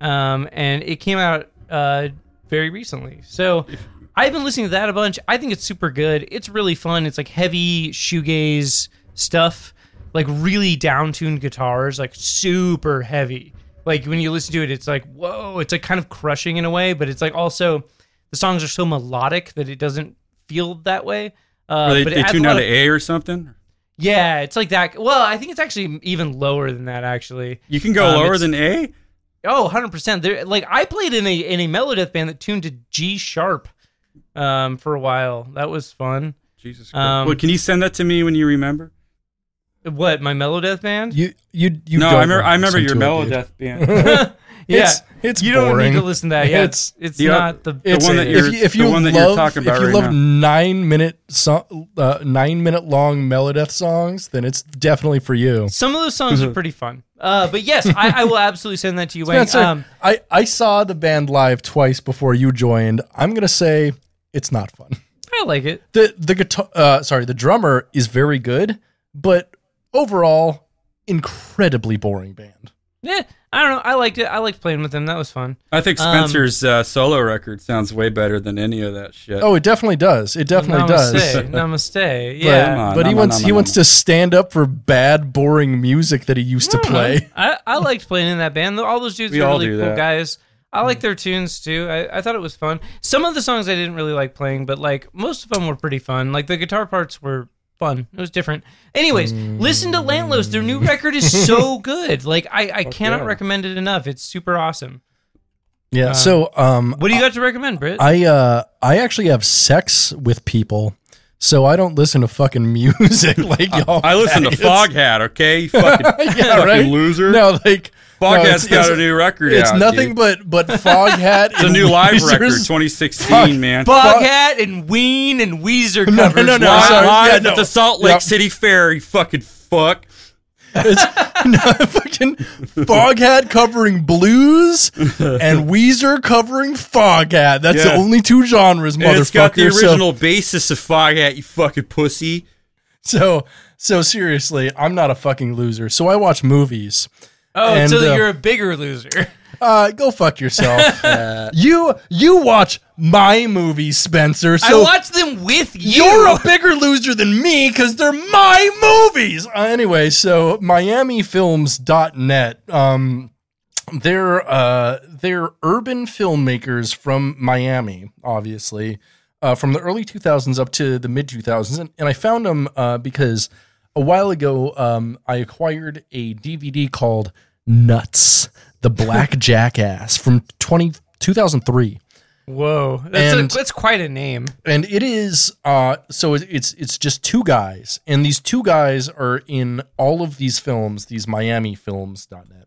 Um, and it came out uh, very recently. So I've been listening to that a bunch. I think it's super good. It's really fun. It's like heavy shoegaze stuff, like really down tuned guitars, like super heavy. Like when you listen to it, it's like, whoa, it's like kind of crushing in a way, but it's like also the songs are so melodic that it doesn't feel that way. Uh, they, but they adds a tuned lot down of- to A or something. yeah, it's like that. Well, I think it's actually even lower than that. Actually, You can go Um, lower than A. oh, 100 percent. There, like I played in a in a melodeath band that tuned to G sharp, um, for a while. That was fun. Jesus Christ. Um, well, can you send that to me when you remember? What my melodeath band? You you you. no, don't I remember. I remember your to it, dude. Melodeath band. (laughs) yeah, It's it's you don't boring. need to listen to that. Yeah, It's- it's it's The- not the. the one that if you're- you, if the you one that love, you're talking about if you right love now. nine minute so, uh, nine minute long Melodeath songs, then it's definitely for you. some of those songs are pretty fun. Uh, but yes, I, I will absolutely send that to you, (laughs) Wayne. Um, I I saw the band live twice before you joined. I'm gonna say it's not fun. I like it. the The guitar, uh, sorry, the drummer is very good, but overall, incredibly boring band. Yeah, I don't know. I liked it. I liked playing with them. That was fun. I think Um, Spencer's uh, solo record sounds way better than any of that shit. Oh, it definitely does. It definitely does. Namaste. (laughs) Namaste. But, Yeah. On, but he no, no, wants no, he no, wants no. to stand up for bad, boring music that he used to play. I, I liked playing in that band. All those dudes We are all really do cool that. guys. I like their tunes too. I, I thought it was fun. Some of the songs I didn't really like playing, but like most of them were pretty fun. Like the guitar parts were fun. It was different. Anyways, listen to Lantlos. Their new record is so (laughs) good. Like I, I cannot yeah. recommend it enough. It's super awesome. Yeah. Uh, so um, What do you got to recommend, Britt? I uh I actually have sex with people, so I don't listen to fucking music (laughs) like y'all. I listen to. Foghat, okay? You fucking, (laughs) yeah, fucking right. loser. No, like no, Foghat's it's- got a new record It's out, nothing dude. but but (laughs) Foghat. It's a new live record, 2016, man. Boghat and Ween and Weezer No, covers. no, no, Live, sorry. live Yeah, at the Salt Lake Yeah. City Fair, you fucking fuck. It's (laughs) no, fucking Foghat covering blues and (laughs) Weezer covering Foghat. That's the only two genres, And motherfucker. it's got the So- original basis of Foghat, you fucking pussy. So, so seriously, I'm not a fucking loser. So I watch movies. Oh, And, so uh, you're a bigger loser. (laughs) Uh, go fuck yourself. (laughs) you you watch my movies, Spencer. So I watch them with you. You're a (laughs) bigger loser than me because they're my movies. Uh, anyway, so MiamiFilms.net. Um, they're uh, they're urban filmmakers from Miami, obviously, uh, from the early 2000s up to the mid 2000s, and, and I found them uh, because a while ago um, I acquired a DVD called Nuts, the Black (laughs) Jackass from 20, 2003 Whoa, that's, And- a, that's quite a name. and it is uh so it- it's it's just two guys. And these two guys are in all of these films these miami films.net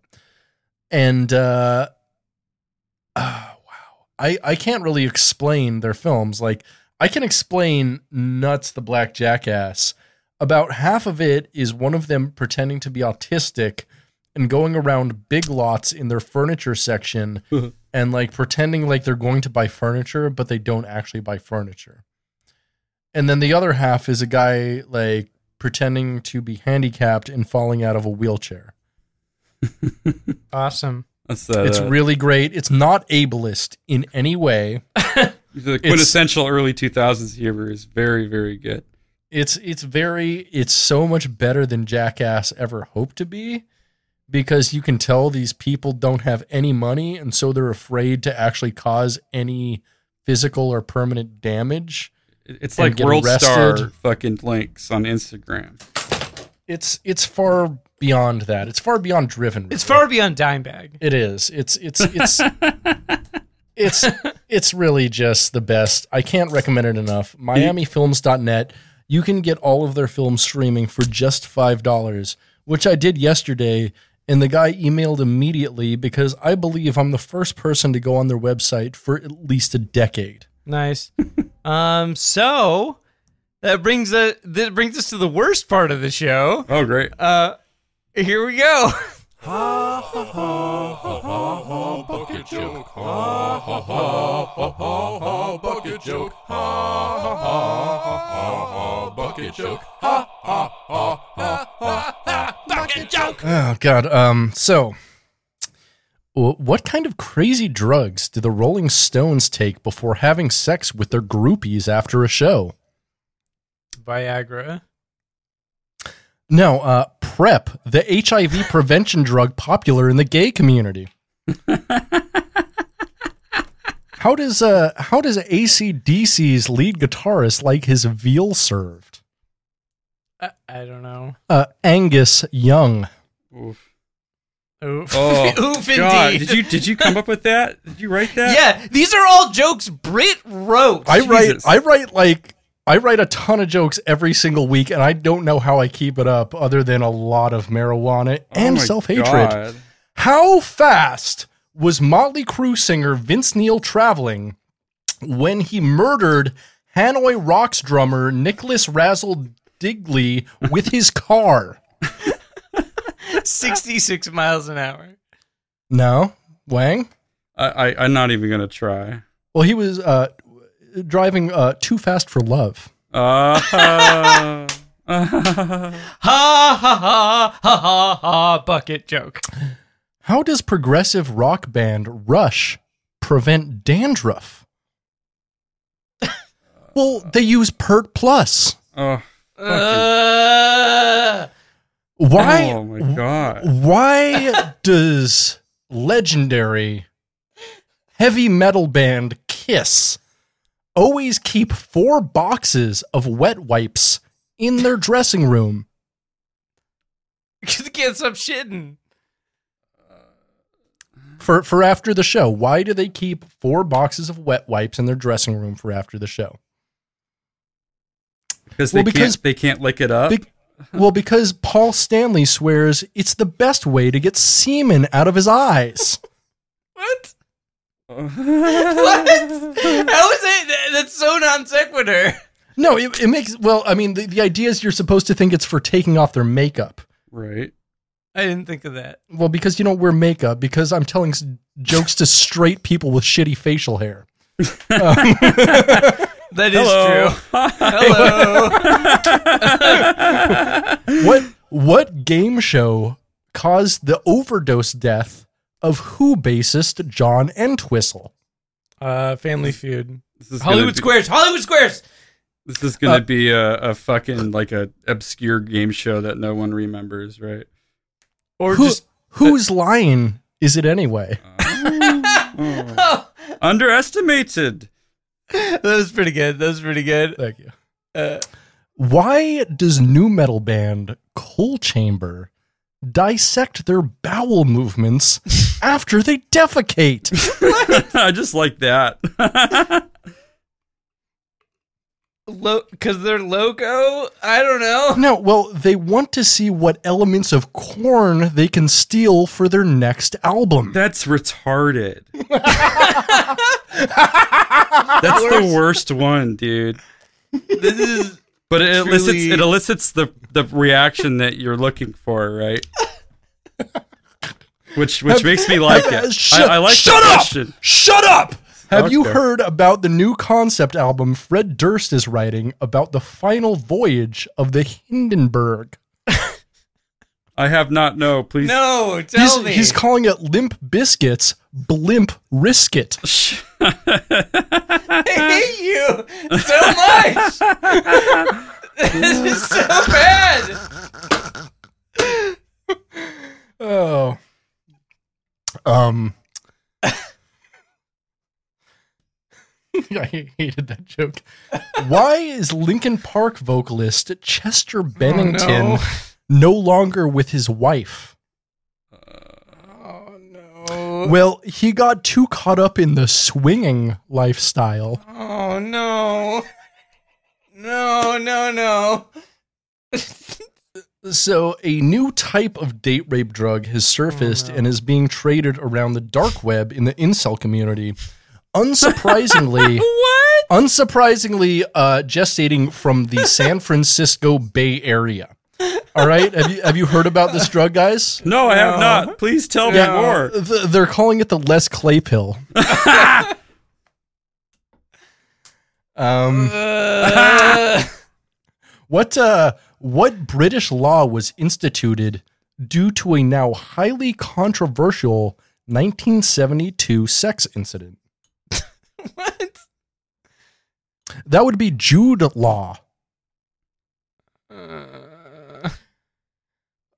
and uh ah, wow. I i can't really explain their films. Like i can explain nuts the black jackass about half of it is one of them pretending to be autistic and going around big lots in their furniture section (laughs) and like pretending like they're going to buy furniture, but they don't actually buy furniture. And then the other half is a guy like pretending to be handicapped and falling out of a wheelchair. (laughs) Awesome. That's the, It's uh, really great. It's not ableist in any way. (laughs) the quintessential early 2000s humor is very, very good. It's it's very it's so much better than Jackass ever hoped to be because you can tell these people don't have any money and so they're afraid to actually cause any physical or permanent damage. It's like get World Star fucking links on Instagram. It's it's far beyond that. It's far beyond driven. It's far beyond Dimebag. It is. It's it's it's it's (laughs) it's really just the best. I can't recommend it enough. MiamiFilms.net. You can get all of their films streaming for just five dollars, which I did yesterday. And the guy emailed immediately because I believe I'm the first person to go on their website for at least a decade. Nice. (laughs) um. So that brings a that brings us to the worst part of the show. Oh, great. Uh, here we go. (laughs) Ha ha ha ha ha Bucket joke. Ha ha ha ha ha ha. Bucket joke. Ha ha ha ha ha. Bucket joke. Ha ha ha ha ha ha. Bucket joke. Oh God. Um. So, what kind of crazy drugs do the Rolling Stones take before having sex with their groupies after a show? Viagra. No. Uh. Prep, the HIV prevention drug popular in the gay community. (laughs) how does uh How does ACDC's lead guitarist like his veal served? I, I don't know. Uh. Angus Young. Oof. Oof. Oh, (laughs) Oof, God. indeed. Did you did you come up with that? Did you write that? Yeah, these are all jokes Britt wrote. I write I write like I write a ton of jokes every single week and I don't know how I keep it up other than a lot of marijuana Oh and my self-hatred. God. How fast was Motley Crue singer Vince Neil traveling when he murdered Hanoi Rocks drummer Nicholas Razzle Dingley with his car? 66 miles an hour. No, Wang. I, I I'm not even gonna try. Well, he was uh, driving uh, too fast for love. Uh, Ha (laughs) (laughs) ha ha ha ha ha ha bucket joke. How does progressive rock band Rush prevent dandruff? (laughs) well, they use Pert Plus. oh, Uh, Why? oh my god. Why does legendary heavy metal band Kiss always keep four boxes of wet wipes in their dressing room? (laughs) Because can't stop shitting. For for after the show. Why do they keep four boxes of wet wipes in their dressing room for after the show? Because they Well, because- can't they can't lick it up. Be- well, because Paul Stanley swears it's the best way to get semen out of his eyes. (laughs) What? What? How is it? That's so non sequitur. No, it, it makes well. I mean, the, the idea is you're supposed to think it's for taking off their makeup. right. I didn't think of that. Well, because you don't wear makeup. Because I'm telling jokes to straight people with shitty facial hair. (laughs) That is Hello. true. Hello. (laughs) What what game show caused the overdose death of Who bassist John Entwistle? uh, Family Feud. This is Hollywood be- Squares. Hollywood Squares. This is gonna Uh, be a, a fucking like a obscure game show that no one remembers, right? Or Who, just whose line is it anyway? (laughs) Oh. Underestimated. that was pretty good. That was pretty good. Thank you. Uh, Why does nu metal band Coal Chamber dissect their bowel movements (laughs) after they defecate? (laughs) I just like that. Lo- Cause they're loco. I don't know. No, well, they want to see what elements of corn they can steal for their next album. That's retarded. (laughs) That's the worst one, dude. This is But it elicits it elicits the the reaction that you're looking for, right? Which which makes me like Have- it. shut- I, I like shut the up! question. Shut up! Have you Okay. heard about the new concept album Fred Durst is writing about the final voyage of the Hindenburg? (laughs) I have not no, please. no. Tell He's, me. he's calling it Limp Biscuits, Blimp Risket. (laughs) I hate you so much. this is so bad. Oh. Um. (laughs) I hated that joke. (laughs) Why is Linkin Park vocalist Chester oh, Bennington no. no longer with his wife? Oh no. Well, he got too caught up in the swinging lifestyle. Oh no. No, no, no. (laughs) So, a new type of date rape drug has surfaced oh, and is being traded around the dark web in the incel community. Unsurprisingly, (laughs) What? unsurprisingly, uh, gestating from the San Francisco Bay Area. All right, have you have you heard about this drug, guys? No, I have not. Please tell me more. Th- They're calling it the Les Clay pill. (laughs) um, Uh, (laughs) what uh, what British law was instituted due to a now highly controversial 1972 sex incident? (laughs) what? That would be Jude law. Uh,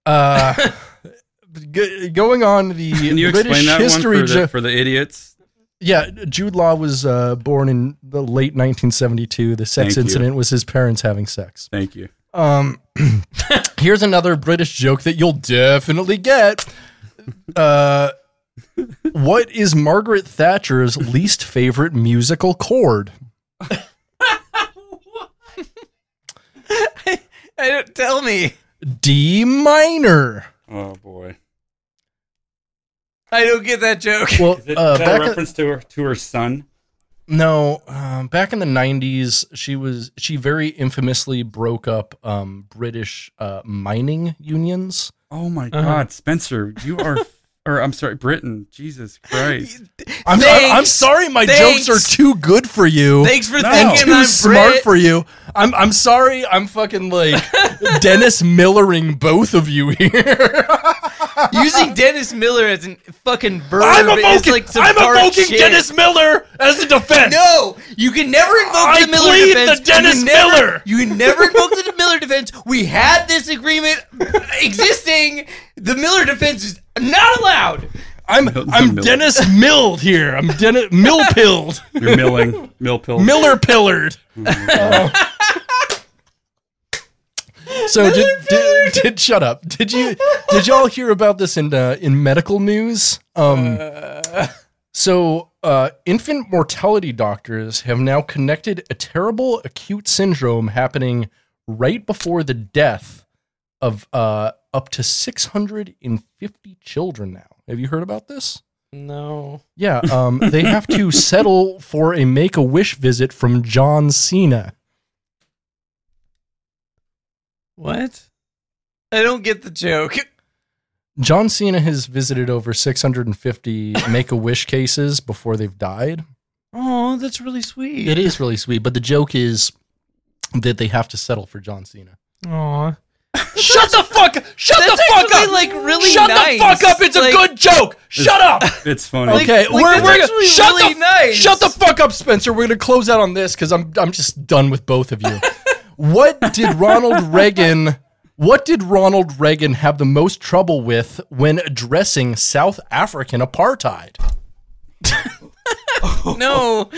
Uh, (laughs) g- going on the Can you British explain that one history. for ju- the, for the idiots? yeah, Jude Law was uh, born in the late 1972. The sex Thank you. incident was his parents having sex. Thank you. Um, (clears throat) here's another British joke that you'll definitely get. Uh, what is Margaret Thatcher's least favorite musical chord? (laughs) I don't (laughs) tell me. D minor. Oh boy. I don't get that joke. Well, Is, it, uh, is that back a in- reference to her to her son? No, um, back in the '90s, she was she very infamously broke up um, British uh, mining unions. Oh my Uh-huh. God, Spencer, you are, (laughs) or I'm sorry, Britain. Jesus (laughs) Christ. I'm, Thanks. I'm sorry, my Thanks. jokes are too good for you. Thanks for No. and thinking too I'm smart Britt. for you. I'm I'm sorry. I'm fucking like (laughs) Dennis Millering both of you here. (laughs) Using Dennis Miller as a fucking verb I'm is evoking, like some I'm dark evoking shit. Dennis Miller as a defense. No, you can never invoke I the Miller plead defense. the Dennis you can never, Miller. You can never invoke the Miller defense. We had this agreement existing. The Miller defense is not allowed. I'm The I'm Miller. Dennis Milled here. I'm Dennis (laughs) Mill pilled, You're milling, mill pill. Miller pillared. So did, did, did shut up? Did you did y'all hear about this in uh, in medical news? Um, so uh, infant mortality doctors have now connected a terrible acute syndrome happening right before the death of uh, up to 650 children. Now, have you heard about this? No. Yeah, um, they have to (laughs) settle for a Make a Wish visit from John Cena. What? I don't get the joke. John Cena has visited over 650 (laughs) Make a Wish cases before they've died. Oh, that's really sweet. It is really sweet, but the joke is that they have to settle for John Cena. Aw. Shut the fuck! Up Shut That's the fuck actually, up! like, really Shut nice. the fuck up! It's Like- a good joke. Shut up! It's funny. Okay, like, we're, we're actually shut really the nice. shut the fuck up, Spencer. We're gonna close out on this because I'm I'm just done with both of you. (laughs) what did Ronald Reagan? What did Ronald Reagan have the most trouble with when addressing South African apartheid? (laughs) No.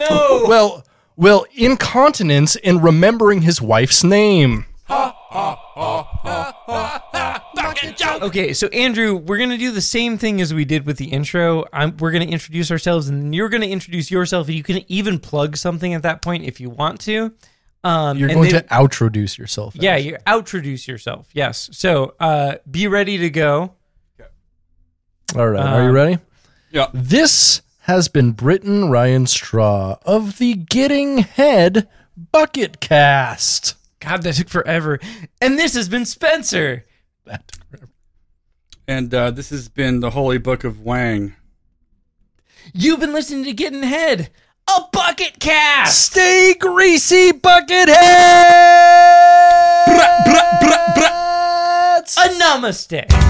No. Well, well, incontinence in remembering his wife's name. Okay, so Andrew, we're gonna do the same thing as we did with the intro. I'm, we're gonna introduce ourselves, and you're gonna introduce yourself. And you can even plug something at that point if you want to. Um, You're and going then- to outroduce yourself. yeah, Ash. you outroduce yourself. Yes. So, uh, be ready to go. All right. Are you Um, ready? Yeah. This has been Britton Ryan Straw of the Getting Head Bucket Cast. God, that took forever. And this has been Spencer. That- took forever. And uh, this has been the Holy Book of Wang. You've been listening to Getting Head, a bucket cast. Stay greasy, bucket heads. A namaste.